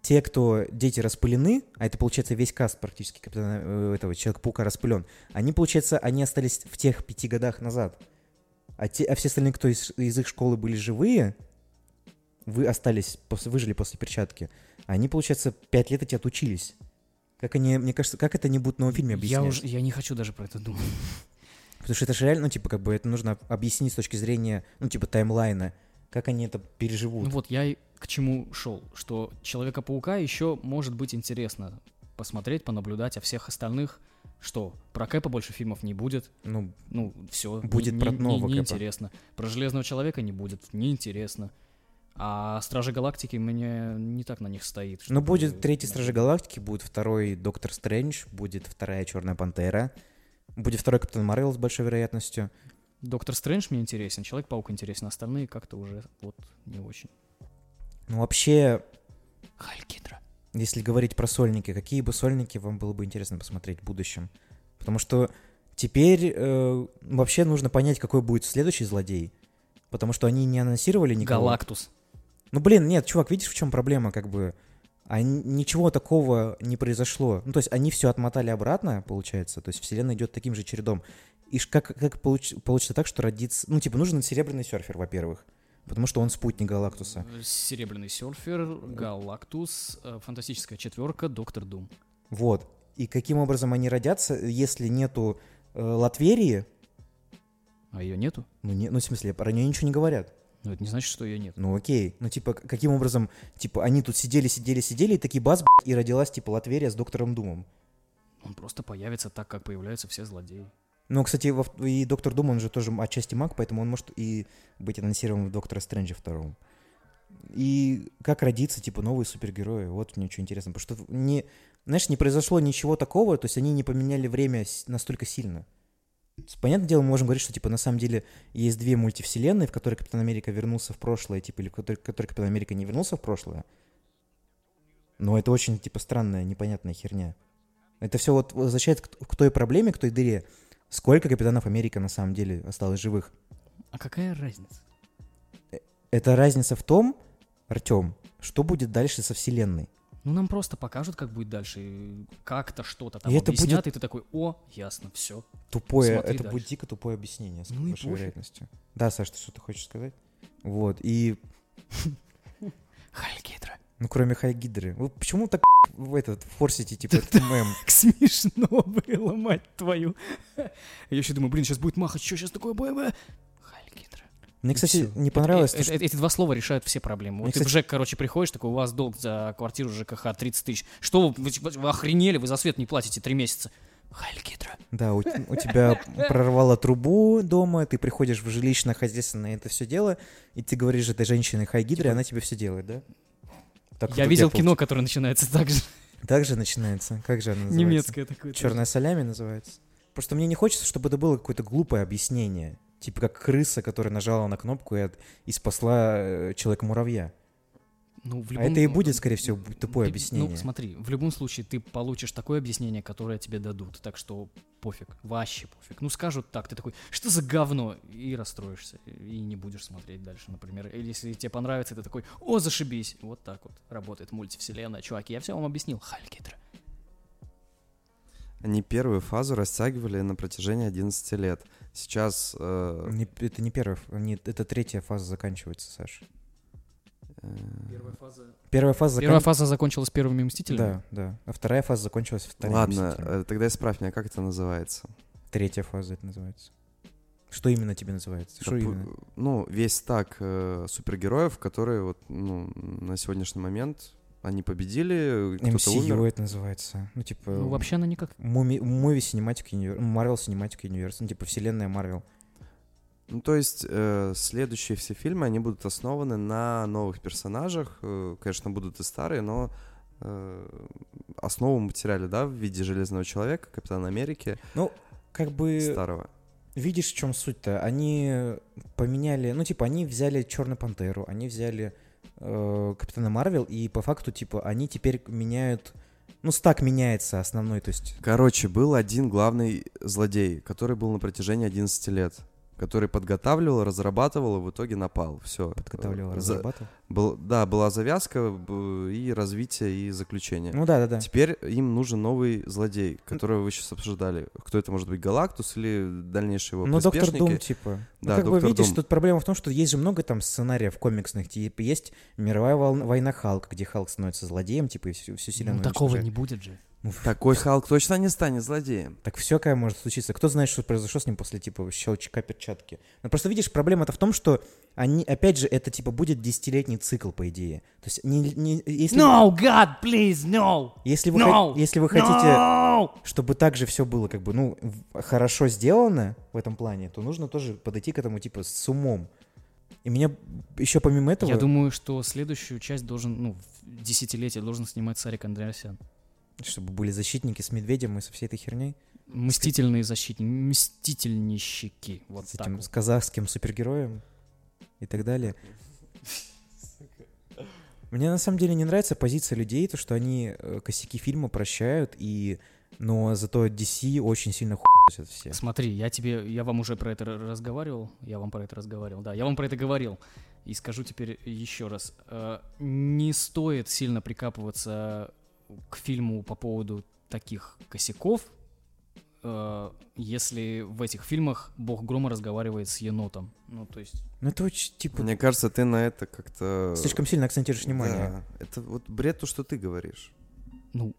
те, кто дети распылены, а это получается весь каст практически капитана, э, этого Человека-паука распылен, они, получается, они остались в тех пяти годах назад. А, те, а все остальные, кто из, из их школы были живые, вы остались, после, выжили после перчатки, они, получается, пять лет эти отучились. Как они, мне кажется, как это не будут в новом фильме объяснять? Я уже, я не хочу даже про это думать. Потому что это же реально, ну, типа, как бы это нужно объяснить с точки зрения, ну, типа, таймлайна, как они это переживут. Ну вот, я к чему шел, что Человека-паука еще может быть интересно посмотреть, понаблюдать, а всех остальных, что, про Кэпа больше фильмов не будет, Ну, ну, все. Будет про нового Кэпа. Неинтересно. Про Железного Человека не будет, неинтересно. А Стражи Галактики мне не так на них стоит. ну, будет третий Стражи Галактики, будет второй Доктор Стрэндж, будет вторая Черная Пантера, будет второй Капитан Марвел с большой вероятностью. Доктор Стрэндж мне интересен, Человек-паук интересен, остальные как-то уже вот не очень. Ну, вообще, Хайль Гидра. если говорить про сольники, какие бы сольники вам было бы интересно посмотреть в будущем? Потому что теперь э, вообще нужно понять, какой будет следующий злодей. Потому что они не анонсировали никого. Галактус. Ну, блин, нет, чувак, видишь, в чем проблема, как бы... А ничего такого не произошло. Ну, то есть они все отмотали обратно, получается. То есть вселенная идет таким же чередом. И как, как получ- получится так, что родится... Ну, типа, нужен серебряный серфер, во-первых. Потому что он спутник Галактуса. Серебряный серфер, Галактус, э, Фантастическая четверка, Доктор Дум. Вот. И каким образом они родятся, если нету э, Латверии? А ее нету? Ну, не, ну, в смысле, про нее ничего не говорят. Ну, это не значит, что ее нет. Ну, окей. Ну, типа, каким образом... Типа, они тут сидели, сидели, сидели, и такие бац, блядь, и родилась, типа, Латверия с Доктором Думом. Он просто появится так, как появляются все злодеи. Ну, кстати, и Доктор Дум, он же тоже отчасти маг, поэтому он может и быть анонсирован в Доктора Стрэнджа втором. И как родиться, типа, новые супергерои, вот мне что интересно. Потому что, не, знаешь, не произошло ничего такого, то есть они не поменяли время настолько сильно. Понятное дело, мы можем говорить, что, типа, на самом деле есть две мультивселенные, в которой Капитан Америка вернулся в прошлое, типа, или в которой, в которой Капитан Америка не вернулся в прошлое. Но это очень, типа, странная, непонятная херня. Это все вот возвращает к, к той проблеме, к той дыре. Сколько Капитанов Америка на самом деле осталось живых? А какая разница? Это разница в том, Артем, что будет дальше со Вселенной. Ну, нам просто покажут, как будет дальше. Как-то что-то там И это объяснят, будет- и ты такой, о, ясно, все. Тупое, Смотри это дальше. будет дико тупое объяснение, с Ну большой вероятностью. Да, Саш, ты что-то хочешь сказать? Вот, и, (laughs) Хайль Гидра. Ну, кроме Хайгидры. Вы почему так в этот, форсите, типа, этот мем? (laughs) Смешно было, мать твою. (laughs) Я еще думаю, блин, сейчас будет махать, что сейчас такое будет? бля?» Хайль Гидра. Мне, кстати, не понравилось, Э- то, Эти два слова решают все проблемы. Вот ты в кстати- ЖЭК, короче, приходишь, такой, у вас долг за квартиру ЖКХ 30 тысяч. Что вы, вы, вы охренели, вы за свет не платите три месяца. Хайль Гидра. Да, у, (laughs) у тебя прорвало трубу дома, ты приходишь в жилищно-хозяйственное это все дело, и ты говоришь этой женщине Хайгидре, она тебе все делает, да? Так Я видел кино, которое начинается так же. Так же начинается. Как же она называется? Немецкое такое. Черная солями называется. Просто мне не хочется, чтобы это было какое-то глупое объяснение. Типа как крыса, которая нажала на кнопку и, от- и спасла э, человека-муравья. Ну, в А любом- это и будет, скорее всего, тупое Ты- объяснение. Ну, смотри, в любом случае ты получишь такое объяснение, которое тебе дадут. Так что пофиг, вообще пофиг. Ну, скажут так, ты такой, что за говно? И расстроишься, и не будешь смотреть дальше, например. Или если тебе понравится, ты такой, о, зашибись. Вот так вот работает мультивселенная. Чуваки, я все вам объяснил. Хайль Гидра. Они первую фазу растягивали на протяжении 11 лет. Сейчас... э, Не- это не первая, не- это третья фаза заканчивается, Саш. Первая фаза... Первая фаза Первая фаза закончилась первыми Мстителями? Да, да. А вторая фаза закончилась вторым Ладно, Мстителем. э, тогда исправь меня, как это называется? Третья фаза это называется. Что именно тебе называется? Что именно? Ну, весь так э, супергероев, которые вот, ну, на сегодняшний момент они победили, кто-то MCU умер. это называется. Ну, типа... Ну, вообще она никак... Movie Cinematic Universe, Marvel Cinematic Universe, ну, типа вселенная Marvel. Ну, то есть э, следующие все фильмы, они будут основаны на новых персонажах. Э, конечно, будут и старые, но э, основу материале, да, в виде Железного Человека, Капитана Америки, Ну, как бы, старого. видишь, в чем суть-то? Они поменяли, ну, типа, они взяли Черную Пантеру, они взяли э, Капитана Марвел, и по факту, типа, они теперь меняют, ну, стак меняется основной, то есть... Короче, был один главный злодей, который был на протяжении 11 лет, который подготавливал, разрабатывал и в итоге напал. Все. Подготавливал, разрабатывал. Был, да, была завязка и развитие, и заключение. Ну да, да, да. Теперь им нужен новый злодей, которого вы сейчас обсуждали. Кто это может быть, Галактус или дальнейшие его Ну, Доктор? Дум, типа. Ну, Да, как бы Доктор видишь, Дум. тут проблема в том, что есть же много там сценариев комиксных. Типа, есть мировая волна- война Халка, где Халк становится злодеем, типа, и всю, всю вселенную Ну, такого не будет же. Ну, Такой Халк точно не станет злодеем. Так всякое может случиться. Кто знает, что произошло с ним после, типа, щелчка перчатки. Но просто видишь, проблема-то в том, что они, опять же, это, типа, будет десятилетний цикл, по идее. То есть, не, не- если, No, God, please, no! если, вы, No! хо- если вы хотите, No! чтобы так же все было, как бы, ну, хорошо сделано в этом плане, то нужно тоже подойти к этому, типа, с умом. И меня еще помимо этого... Я думаю, что следующую часть должен, ну, в десятилетие должен снимать Сарик Андреасян. Чтобы были защитники с медведем и со всей этой херней. Мстительные защитники, мстительнищики. Вот с этим вот. с казахским супергероем и так далее. Мне на самом деле не нравится позиция людей, то что они э, косяки фильма прощают, и но зато DC очень сильно хуйсят все. Смотри, я тебе, я вам уже про это разговаривал, я вам про это разговаривал, да, я вам про это говорил. И скажу теперь еще раз. Э, Не стоит сильно прикапываться к фильму по поводу таких косяков, э, если в этих фильмах Бог Грома разговаривает с енотом. Ну, то есть... Ну это очень, типа, Мне кажется, ты на это как-то... слишком сильно акцентируешь внимание. Да, это вот бред то, что ты говоришь. Ну,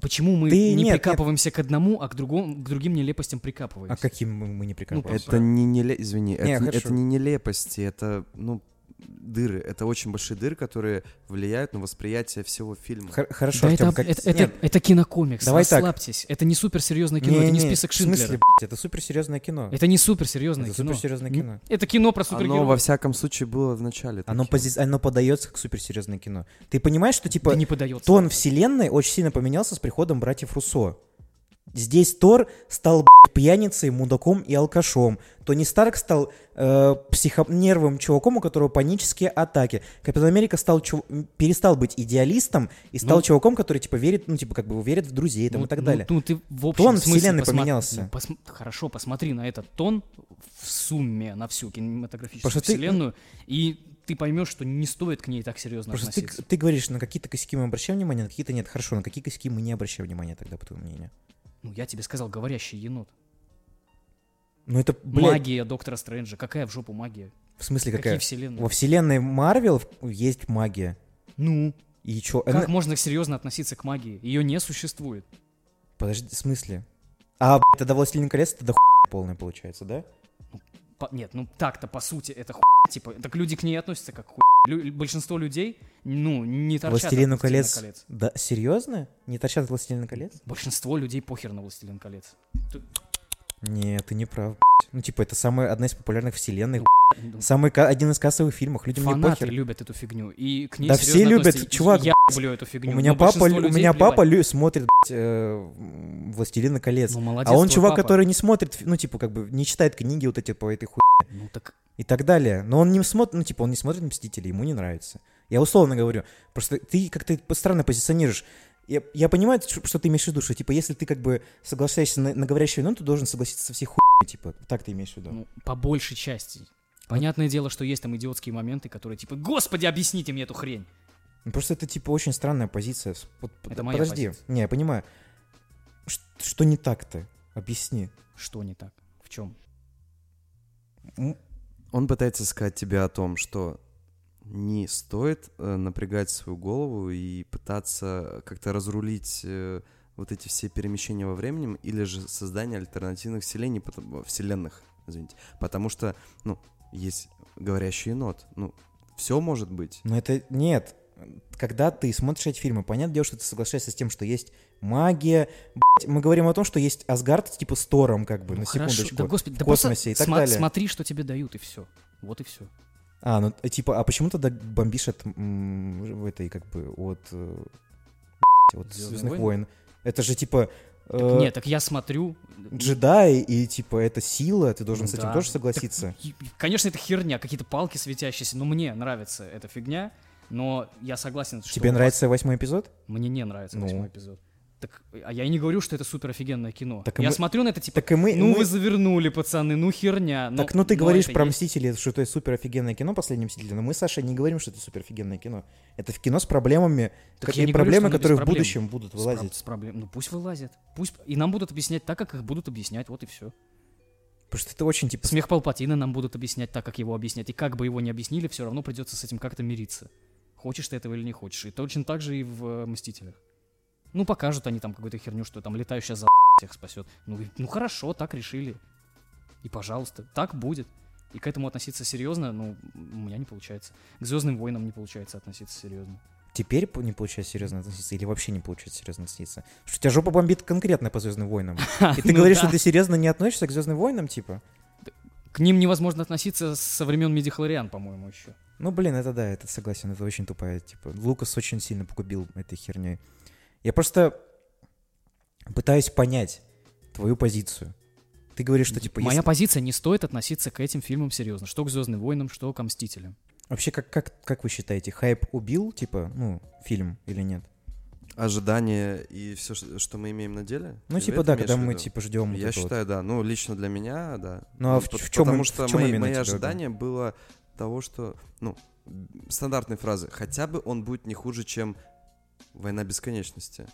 почему мы Ты- не нет, нет. прикапываемся к одному, а к, другому, к другим нелепостям прикапываемся? А каким мы, мы не прикапываемся? Это не неле... Извини, это, хорошо. это не нелепости, это, ну, дыры. Это очень большие дыры, которые влияют на восприятие всего фильма. Хор- Хорошо, Да Артём, это, как- это, это, это кинокомикс, Давай так. расслабьтесь. Это не суперсерьезное кино, это не не-не, список В смысле, Шиндлера. блядь, это суперсерьезное кино. Это не суперсерьезное Это кино. суперсерьезное Н- кино. Это кино про Оно, супергероев. во всяком случае, было в начале. Оно, пози- оно подается как суперсерьезное кино. Ты понимаешь, что типа Да не подается. тон вселенной очень сильно поменялся с приходом братьев Руссо. Здесь Тор стал блядь, пьяницей, мудаком и алкашом. Тони Старк стал э, психо- нервным чуваком, у которого панические атаки. Капитан Америка стал чу- м, перестал быть идеалистом и стал Ну. чуваком, который типа верит, ну типа как бы верит в друзей там, Ну, и так ну, далее. Ну, ты в общем Тон смысле вселенной посма- поменялся. ну, посм- Хорошо, посмотри на этот тон в сумме на всю кинематографическую Потому ты- вселенную, и ты поймешь, что не стоит к ней так серьезно Просто ты, относиться. ты говоришь, на какие-то косяки мы обращаем внимание, на какие-то нет. Хорошо, на какие косяки мы не обращаем внимания тогда, по твоему мнению? Ну, я тебе сказал, говорящий енот. Ну это, блядь, Магия Доктора Стрэнджа. Какая в жопу магия? в смысле Какие какая? вселенные? Во вселенной Марвел есть магия. Ну, И чё? как Она- можно серьезно относиться к магии? Ее не существует. Подожди, в смысле? А, блядь, тогда Властелин колец, тогда хуйня полная получается, да? По- нет, ну так-то по сути это хуйня, типа, так люди к ней относятся как хуй. Лю- большинство людей, ну, не торчат Властелину от «Властелина колец. Да, серьезно? Не торчат от Властелина колец? Большинство людей похер на «Властелин колец». Нет, ты не прав. Ну, типа, это самая одна из популярных вселенных. Самый один из кассовых фильмов. Людям не Фанаты похер. любят эту фигню, и к ней Да все любят, относятся. Чувак, Я люблю эту фигню. У меня папа, у меня папа лю- смотрит, блядь, э, Властелина колец. Ну, молодец, а он чувак, папа. который не смотрит, ну, типа, как бы, не читает книги вот эти по этой хуй Ну так и так далее. Но он не смотрит, ну, типа, он не смотрит Мстителей, ему не нравится. Я условно говорю. Просто ты как-то странно позиционируешь. Я, я понимаю, что что ты имеешь в виду, что, типа, если ты, как бы, соглашаешься на, на говорящую вину, ты должен согласиться со всей хуйней, типа. Так ты имеешь в виду? ну, по большей части. Понятное дело, что есть там идиотские моменты, которые типа, господи, объясните мне эту хрень. Ну, Просто это, типа, очень странная позиция. Вот, Это моя Подожди. позиция. Не, я понимаю. Ш- что не так-то? Объясни. Что не так? В чем? Он пытается сказать тебе о том, что не стоит э, напрягать свою голову и пытаться как-то разрулить э, вот эти все перемещения во времени или же создание альтернативных вселений, вселенных, извините. Потому что, ну, есть говорящий енот. Ну, все может быть. Но это нет. Когда ты смотришь эти фильмы, понятное дело, что ты соглашаешься с тем, что есть магия. Блядь, мы говорим о том, что есть Асгард типа с Тором, как бы, Ну, на хорошо. секундочку. Да господи, в да просто космосе и так сма- далее. смотри, что тебе дают, и все. Вот и все. А, ну э, типа, а почему тогда бомбишь от м, в этой, как бы, от, э, от «Звездных войн»? Это же типа э, Нет, так я смотрю. джедаи, и типа это сила, ты должен Ну с этим да. тоже согласиться. И, Конечно, это херня, какие-то палки светящиеся, но мне нравится эта фигня, но я согласен, что... Тебе нравится восьмой эпизод? Мне не нравится Ну. восьмой эпизод. Так, а я и не говорю, что это супер офигенное кино. Так я мы- смотрю на это типа, Так и мы, ну мы- вы завернули, пацаны, ну херня. но- Так, ну ты но говоришь это про есть. Мстители, что это супер офигенное кино, последнее Мстители, но мы с Сашей не говорим, что это супер офигенное кино. Это в кино с проблемами, Так как- я и не говорю, проблемы, без которые в будущем будут С вылазить. С проблем. Ну пусть вылазят. Пусть и нам будут объяснять так, как их будут объяснять, вот и все. Потому что это очень типа. Смех Палпатина нам будут объяснять так, как его объяснять. И как бы его ни объяснили, все равно придется с этим как-то мириться. Хочешь ты этого или не хочешь. И точно так же и в Мстителях. Ну, покажут они там какую-то херню, что там летающая за всех спасет. Ну, ну хорошо, так решили. И пожалуйста, так будет. И к этому относиться серьезно, ну, у меня не получается. К Звездным войнам не получается относиться серьезно. Теперь не получается серьезно относиться или вообще не получается серьезно относиться? Что у тебя жопа бомбит конкретно по Звездным войнам. (laughs) И ты Ну говоришь, что ты серьезно не относишься к Звездным войнам, типа? К ним невозможно относиться со времен Медихлориан, по-моему, еще. Ну, блин, это да, это согласен, это очень тупая, типа, Лукас очень сильно погубил этой херней. Я просто пытаюсь понять, твою позицию. Ты говоришь, что типа... Моя если- позиция не стоит относиться к этим фильмам серьезно. Что к Звездным войнам, что к Мстителям. Вообще, как, как, как вы считаете, хайп убил, типа, ну, фильм или нет? Ожидания и все, что мы имеем на деле? Ну, типа, да, когда в мы, типа, ждем Я это вот. считаю, да. Ну, лично для меня, да. Ну, а в- Пот- в чём Потому что в чём мои, именно мои ожидания было того, что, ну, стандартные фразы. Хотя бы он будет не хуже, чем «Война бесконечности».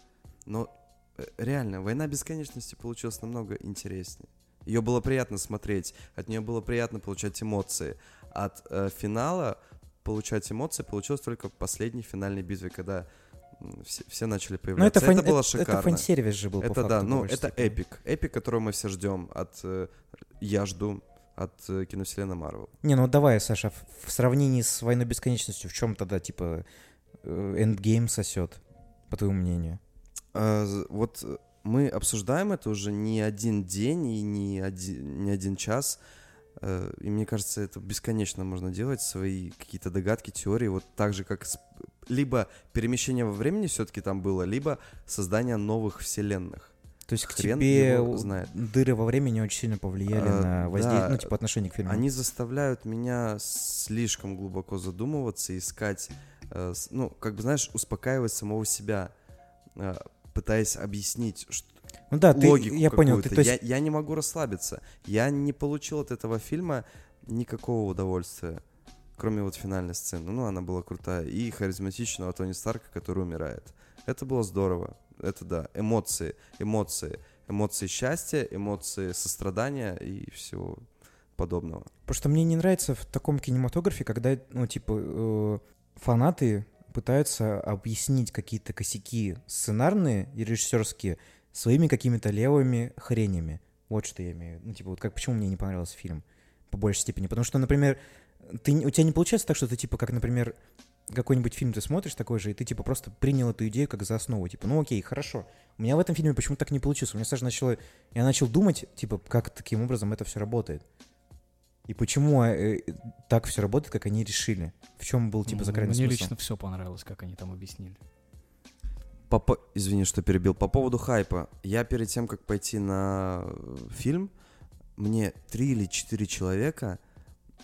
Но э, реально, «Война бесконечности» получилась намного интереснее. Ее было приятно смотреть, от нее было приятно получать эмоции. От э, финала получать эмоции получилось только в последней финальной битве, когда все, все начали появляться. это, фан- это было шикарно. это фан-сервис же был, Это факту, да, ну это степени. эпик. Эпик, которого мы все ждем от... э, я жду от э, киновселенной Марвел. Не, ну давай, Саша, в, в сравнении с «Войной бесконечностью» в чем тогда, типа, эндгейм сосет, по твоему мнению? А, вот э, мы обсуждаем это уже не один день и не один, не один час. э, И мне кажется, это бесконечно можно делать, свои какие-то догадки, теории, вот так же, как с- либо перемещение во времени все-таки там было, либо создание новых вселенных. То есть к Хрен тебе его у- знает. дыры во времени очень сильно повлияли А, на воздействие, да. ну, типа, отношение к фильму. Они заставляют меня слишком глубоко задумываться, искать, э, ну, как бы, знаешь, успокаивать самого себя, э, пытаясь объяснить что, ну да, ты, логику я понял, ты, то есть, я, я не могу расслабиться. Я не получил от этого фильма никакого удовольствия, кроме вот финальной сцены. Ну, она была крутая. И харизматичного Тони Старка, который умирает. Это было здорово. Это да. Эмоции, эмоции. Эмоции счастья, эмоции сострадания и всего подобного. Потому что мне не нравится в таком кинематографе, когда, ну, типа, э, фанаты пытаются объяснить какие-то косяки сценарные и режиссерские своими какими-то левыми хренями. Вот что я имею. Ну, типа, вот как почему мне не понравился фильм по большей степени. Потому что, например, ты, у тебя не получается так, что ты, типа, как, например, какой-нибудь фильм ты смотришь такой же, и ты, типа, просто принял эту идею как за основу. Типа, ну окей, хорошо. У меня в этом фильме почему-то так не получилось. У меня сразу начало... Я начал думать, типа, как таким образом это все работает. И почему э, так все работает, как они решили? В чем был, типа, закрытый Мне смысл? лично все понравилось, как они там объяснили. По по- Извини, что перебил. По поводу хайпа. Я перед тем, как пойти на э, фильм, мне три или четыре человека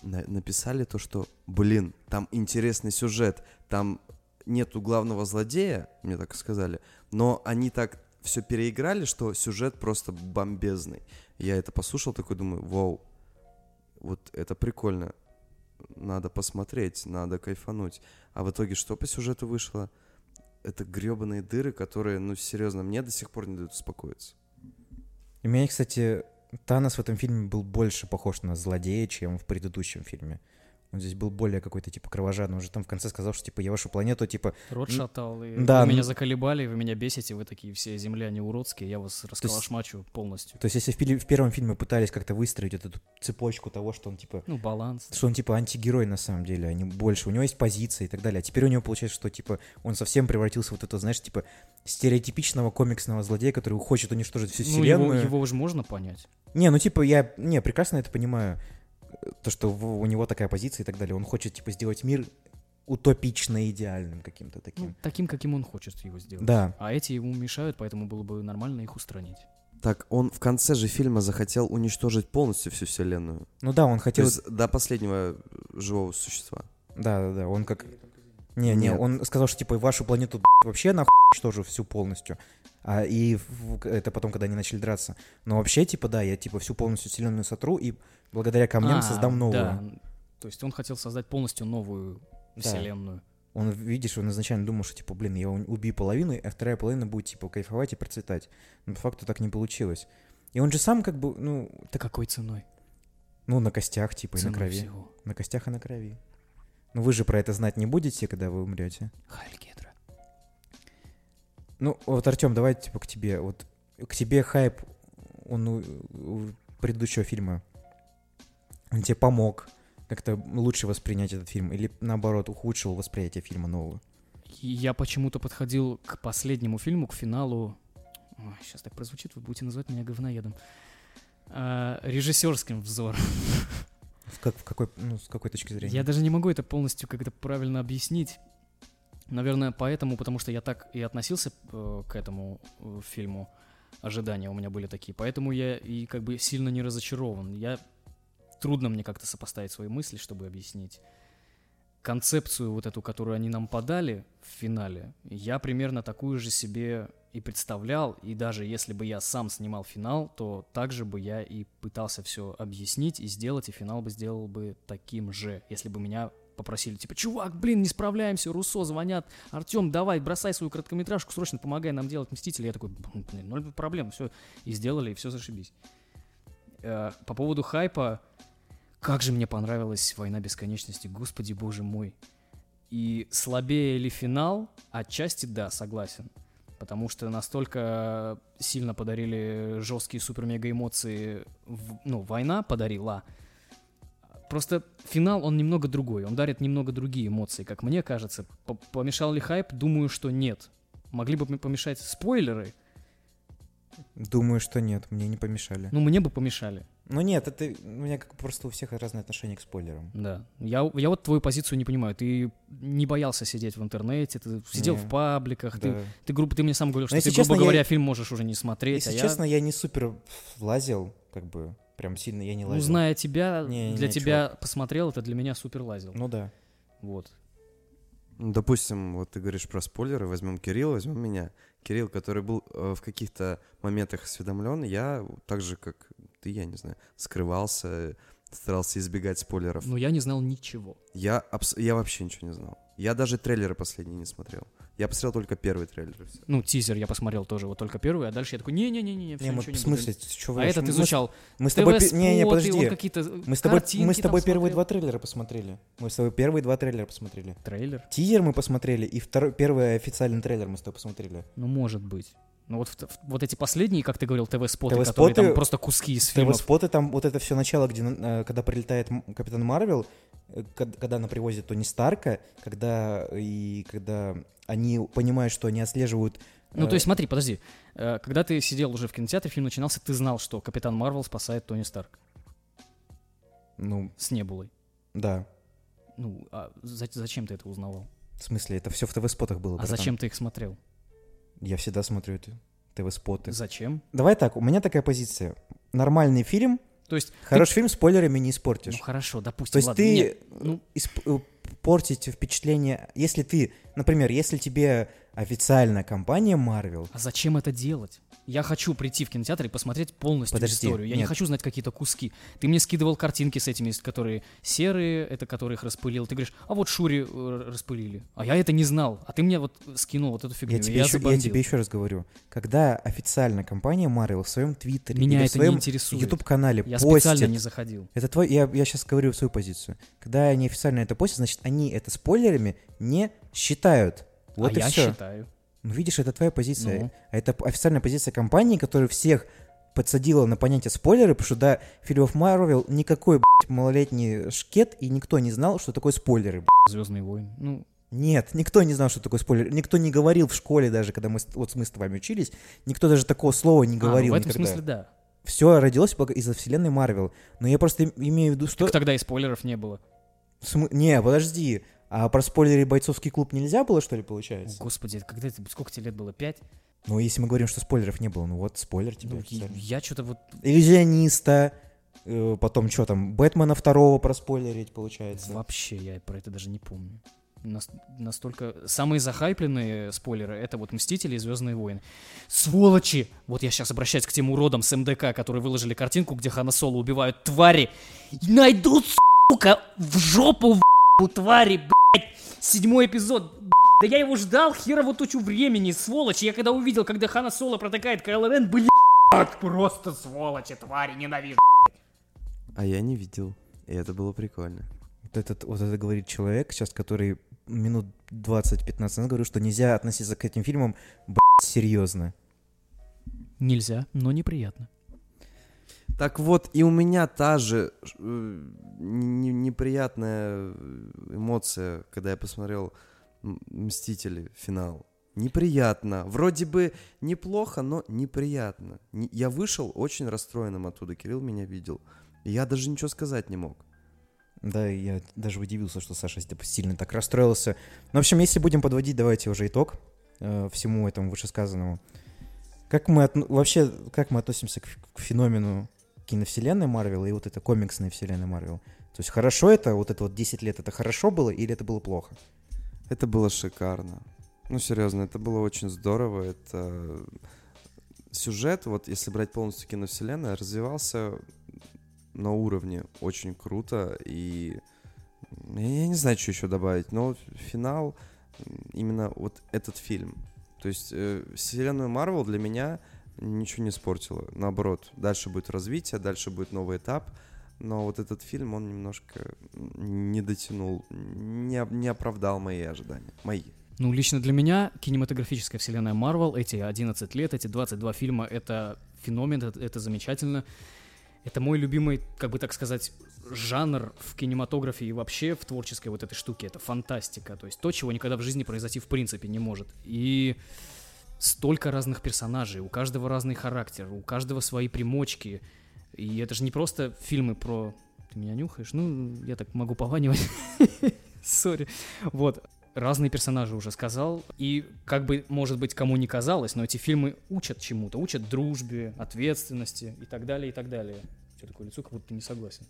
на- написали то, что, блин, там интересный сюжет, там нету главного злодея, мне так и сказали, но они так все переиграли, что сюжет просто бомбезный. Я это послушал, такой думаю, вау, вот это прикольно. Надо посмотреть, надо кайфануть. А в итоге что по сюжету вышло? Это гребаные дыры, которые, ну, серьезно, мне до сих пор не дают успокоиться. И меня, кстати, Танос в этом фильме был больше похож на злодея, чем в предыдущем фильме. Он здесь был более какой-то, типа, кровожадный. Он же там в конце сказал, что, типа, я вашу планету, типа... Рот шатал, и да, вы меня заколебали, вы меня бесите, вы такие все земляне уродские, я вас есть- расколошмачу полностью. То есть, если в, пили- в первом фильме пытались как-то выстроить вот эту цепочку того, что он, типа, Ну, баланс. что он типа антигерой на самом деле, а не больше. У него есть позиция и так далее. А теперь у него получается, что типа он совсем превратился в вот это, знаешь, типа стереотипичного комиксного злодея, который хочет уничтожить всю Ну, его, вселенную. его уже можно понять. Не, ну типа я не прекрасно это понимаю, то что у него такая позиция и так далее. Он хочет типа сделать мир утопично идеальным каким-то Ну, таким. таким, каким он хочет его сделать. Да. А эти ему мешают, поэтому было бы нормально их устранить. Так, он в конце же фильма захотел уничтожить полностью всю вселенную. Ну да, он То хотел. есть до последнего живого существа. Да, да, да. Он как. Не, не, Нет. он сказал, что типа вашу планету вообще нахуй уничтожу всю полностью. А и это потом, когда они начали драться. Но вообще, типа, да, я типа всю полностью вселенную сотру и благодаря камням А, создам новую. Да. То есть он хотел создать полностью новую Да. вселенную. Он, видишь, он изначально думал, что, типа, блин, я убью половину, а вторая половина будет, типа, кайфовать и процветать. Но по факту так не получилось. И он же сам, как бы, ну, Так какой ценой? ну, на костях, типа, и на крови. всего. На костях и на крови. Ну, вы же про это знать не будете, когда вы умрете. Хайль Гидра. Ну, вот, Артем, давай, типа, к тебе. Вот к тебе хайп, он у, у предыдущего фильма, он тебе помог как-то лучше воспринять этот фильм? Или, наоборот, ухудшил восприятие фильма нового? Я почему-то подходил к последнему фильму, к финалу. сейчас так прозвучит, вы будете называть меня говноедом. А, режиссерским взором. (laughs) В, как, в какой, ну, с какой точки зрения? Я даже не могу это полностью как-то правильно объяснить. Наверное, поэтому, потому что я так и относился э, к этому э, фильму. ожидания у меня были такие. Поэтому я и как бы сильно не разочарован. Я трудно мне как-то сопоставить свои мысли, чтобы объяснить концепцию вот эту, которую они нам подали в финале. Я примерно такую же себе и представлял, и даже если бы я сам снимал финал, то также бы я и пытался все объяснить и сделать, и финал бы сделал бы таким же, если бы меня попросили, типа, чувак, блин, не справляемся, Руссо звонят, Артем, давай, бросай свою короткометражку, срочно помогай нам делать Мстители. Я такой, блин, ноль проблем, все, и сделали, и все зашибись. Э, по поводу хайпа, как же мне понравилась «Война бесконечности», господи боже мой. И слабее ли финал? Отчасти да, согласен. Потому что настолько сильно подарили жесткие супер-мега эмоции, ну, война подарила. Просто финал, он немного другой, он дарит немного другие эмоции, как мне кажется. Помешал ли хайп? Думаю, что нет. Могли бы помешать спойлеры? Думаю, что нет, мне не помешали. Ну, мне бы помешали. Ну нет, это у меня как просто у всех разные отношения к спойлерам. Да. Я, я вот твою позицию не понимаю. Ты не боялся сидеть в интернете, ты сидел Не. в пабликах, ты, Да. ты, грубо, ты мне сам говорил, что если ты, честно, грубо я- говоря, фильм можешь уже не смотреть, Если а честно, я не супер лазил, как бы, прям сильно я не я, лазил. ну, зная тебя, Не, для не, тебя посмотрел, это для меня супер лазил. Ну да. Вот. Ну, Допустим, вот ты говоришь про спойлеры, возьмем Кирилла, возьмем меня. Кирилл, который был э, в каких-то моментах осведомлен, я так же, как ты, я не знаю, скрывался, старался избегать спойлеров. Но я не знал ничего. Я, абс- я вообще ничего не знал. Я даже трейлеры последние не смотрел. Я посмотрел только первый трейлер. Ну, тизер я посмотрел тоже, вот только первый, а дальше я такой, не-не-не-не, Не, мы, в не смысле, буду. чё вы А этот мы- изучал Мы с тобой... Не, не, подожди. какие-то Мы с тобой, мы с тобой первые смотрел. два трейлера посмотрели. Мы с тобой первые два трейлера посмотрели. Трейлер? Тизер мы посмотрели, и второй, первый официальный трейлер мы с тобой посмотрели. Ну, может быть. Ну, вот, вот эти последние, как ты говорил, ТВ-споты, ТВ-споты- которые там просто куски из фильмов. ТВ-споты, там вот это все начало, где, э, когда прилетает Капитан Марвел, э, когда она привозит Тони Старка, когда и когда они понимают, что они отслеживают... Ну, э, то есть, смотри, подожди. Э, Когда ты сидел уже в кинотеатре, фильм начинался, ты знал, что Капитан Марвел спасает Тони Старк Ну, с Небулой. да. Ну, а за- зачем ты это узнавал? В смысле, это все в ТВ-спотах было. А братан. зачем ты их смотрел? Я всегда смотрю это. ТВ-споты. Зачем? Давай так, у меня такая позиция. Нормальный фильм, То есть, хороший фильм спойлерами не ты- испортишь. ну хорошо, допустим, То есть ладно. ты Нет, ну, исп- э, портить впечатление, если ты, например, если тебе официально компания Marvel, а зачем это делать? Я хочу прийти в кинотеатр и посмотреть полностью Подожди, историю. Я не нет. хочу знать какие-то куски. Ты мне скидывал картинки с этими, которые серые, это которых распылил. Ты говоришь, а вот Шури э, распылили. А я это не знал. А ты мне вот скинул вот эту фигню. я тебе, еще, я тебе еще раз говорю, когда официально компания Marvel в своем твиттере Меня в это не своем интересует. YouTube-канале Я постит, специально не заходил. это твой, я, я сейчас говорю свою позицию, когда они официально это постят, значит, они это спойлерами не считают. Вот а и я все. считаю. Ну, видишь, это твоя позиция. Ну. А это официальная позиция компании, которая всех подсадила на понятие спойлеры, потому что до фильмов Marvel никакой, блядь, малолетний шкет, и никто не знал, что такое спойлеры, блядь. Звездные войны. Ну, Нет, никто не знал, что такое спойлер. Никто не говорил в школе даже, когда мы, с- вот мы с тобой учились, никто даже такого слова не а, ну, говорил в этом никогда. смысле да. Все родилось из-за вселенной Марвел. Но я просто им- имею в виду, что... Так тогда и спойлеров не было. См- Не, подожди. А про спойлеры бойцовский клуб нельзя было, что ли, получается? Господи, когда это, сколько тебе лет было? Пять? Ну, если мы говорим, что спойлеров не было, ну вот, спойлер тебе Ну, официально. я что-то вот... иллюзиониста, э, потом что там, Бэтмена второго проспойлерить, получается. Вообще, я про это даже не помню. Нас- настолько... Самые захайпленные спойлеры — это вот «Мстители» и «Звездные войны». Сволочи! Вот я сейчас обращаюсь к тем уродам с МДК, которые выложили картинку, где Хана Соло убивают твари. Найдут, сука, в жопу в твари, блядь! Седьмой эпизод. Да я его ждал херово тучу времени, сволочи. Я когда увидел, когда Хана Соло протыкает Кайло Рен, блядь, просто сволочи, твари, ненавижу. А я не видел. И это было прикольно. Вот, этот, вот это говорит человек сейчас, который минут 20-15 назад говорил, что нельзя относиться к этим фильмам, блядь, серьезно. Нельзя, но неприятно. Так вот, и у меня та же э, не- неприятная э, эмоция, когда я посмотрел «Мстители. Финал». Неприятно. Вроде бы неплохо, но неприятно. Не- Я вышел очень расстроенным оттуда. Кирилл меня видел. Я даже ничего сказать не мог. Да, я даже удивился, что Саша типа, сильно так расстроился. Ну, в общем, если будем подводить, давайте уже итог э, всему этому вышесказанному. Как мы отно- вообще, как мы относимся к, к феномену киновселенной Марвел и вот это комиксной вселенной Марвел? То есть хорошо это, вот это вот 10 лет, это хорошо было или это было плохо? Это было шикарно. Ну, серьезно, это было очень здорово. Это сюжет, вот если брать полностью киновселенную, развивался на уровне очень круто. И я не знаю, что еще добавить, но финал, именно вот этот фильм. То есть э, вселенную Марвел для меня ничего не испортило. Наоборот, дальше будет развитие, дальше будет новый этап. Но вот этот фильм, он немножко не дотянул, не, не оправдал мои ожидания. Мои. Ну, лично для меня кинематографическая вселенная Марвел, эти 11 лет, эти 22 фильма, это феномен, это, это замечательно. Это мой любимый, как бы так сказать, жанр в кинематографе и вообще в творческой вот этой штуке. Это фантастика. То есть то, чего никогда в жизни произойти в принципе не может. И столько разных персонажей, у каждого разный характер, у каждого свои примочки. И это же не просто фильмы про... Ты меня нюхаешь? Ну, я так могу пованивать. (laughs) Сори. Вот. Разные персонажи уже сказал. И как бы, может быть, кому не казалось, но эти фильмы учат чему-то. Учат дружбе, ответственности и так далее, и так далее. Что такое лицо, как будто ты не согласен.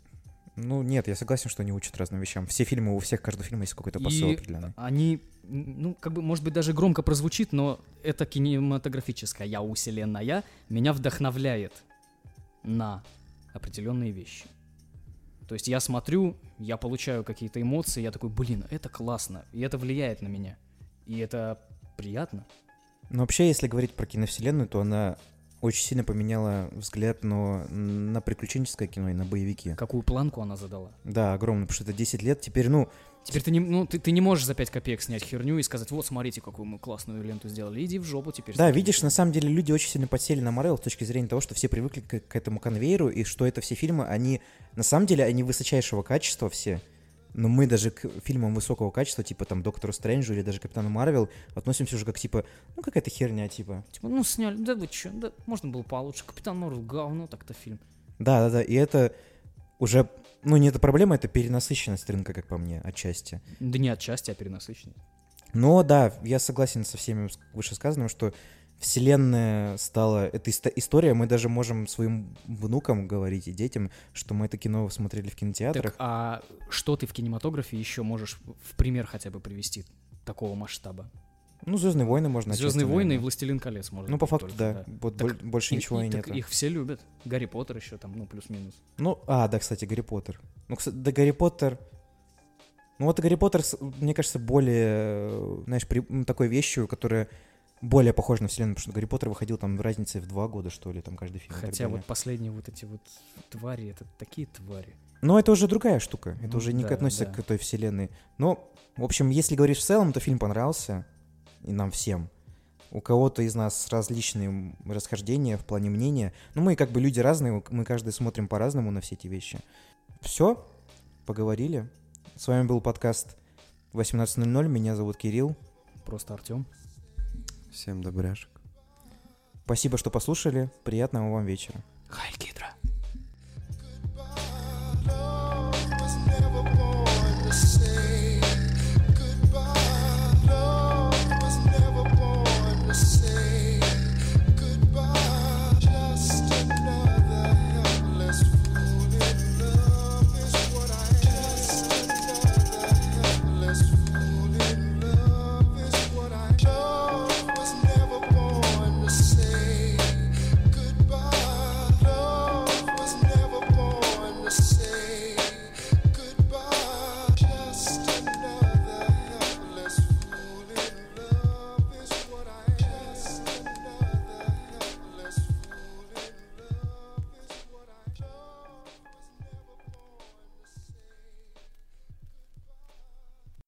Ну нет, я согласен, что они учат разным вещам. Все фильмы, у всех, каждого фильма есть какой-то посыл И определенный. они, ну, как бы, может быть, даже громко прозвучит, но это кинематографическая я вселенная меня вдохновляет на определенные вещи. То есть я смотрю, я получаю какие-то эмоции, я такой, блин, это классно, и это влияет на меня. И это приятно. Но вообще, если говорить про киновселенную, то она очень сильно поменяла взгляд на, на приключенческое кино и на боевики. Какую планку она задала. Да, огромно, потому что это 10 лет. Теперь, ну, Теперь ты не, ну, ты, ты не можешь за 5 копеек снять херню и сказать, вот, смотрите, какую мы классную ленту сделали. Иди в жопу теперь. да, смотри». видишь, на самом деле люди очень сильно подсели на Марвел с точки зрения того, что все привыкли к, к этому конвейеру, и что это все фильмы, они, на самом деле, они высочайшего качества все, но мы даже к фильмам высокого качества, типа там Доктору Стрэнджу или даже Капитану Марвел, относимся уже как типа, ну какая-то херня, типа. Типа, ну, сняли, да вы чё, да, можно было получше. Капитан Марвел, говно так-то фильм. Да, да, да, и это уже, ну не эта проблема, это перенасыщенность рынка, как по мне, отчасти. Да не отчасти, а перенасыщенность. Но да, я согласен со всеми вышесказанным, что вселенная стала... Это история, мы даже можем своим внукам говорить и детям, что мы это кино смотрели в кинотеатрах. Так, а что ты в кинематографе еще можешь в пример хотя бы привести такого масштаба? Ну, Звездные войны можно Звездные отчасти, войны и. Властелин колец, может Ну, по факту, только, да. Вот Так боль- больше И- ничего и, так нет. Их все любят. Гарри Поттер еще там, ну, плюс-минус. Ну, а, да, кстати, Гарри Поттер. Ну, кстати, да, Гарри Поттер... Ну, вот Гарри Поттер, мне кажется, более, э, знаешь, при- ну, такой вещью, которая более похожа на вселенную, потому что Гарри Поттер выходил там разницей в два года, что ли, там каждый фильм. Хотя вот последние вот эти вот твари, это такие твари. Но это уже другая штука. Это Ну уже не да, относится да. к той вселенной. Но, в общем, если говорить в целом, то фильм понравился. И нам всем. У кого-то из нас различные расхождения в плане мнения. Ну, мы как бы люди разные, мы каждый смотрим по-разному на все эти вещи. Все, поговорили. С вами был подкаст 18.00. Меня зовут Кирилл. Просто Артем. Всем добряшек. Спасибо, что послушали. Приятного вам вечера. Хайль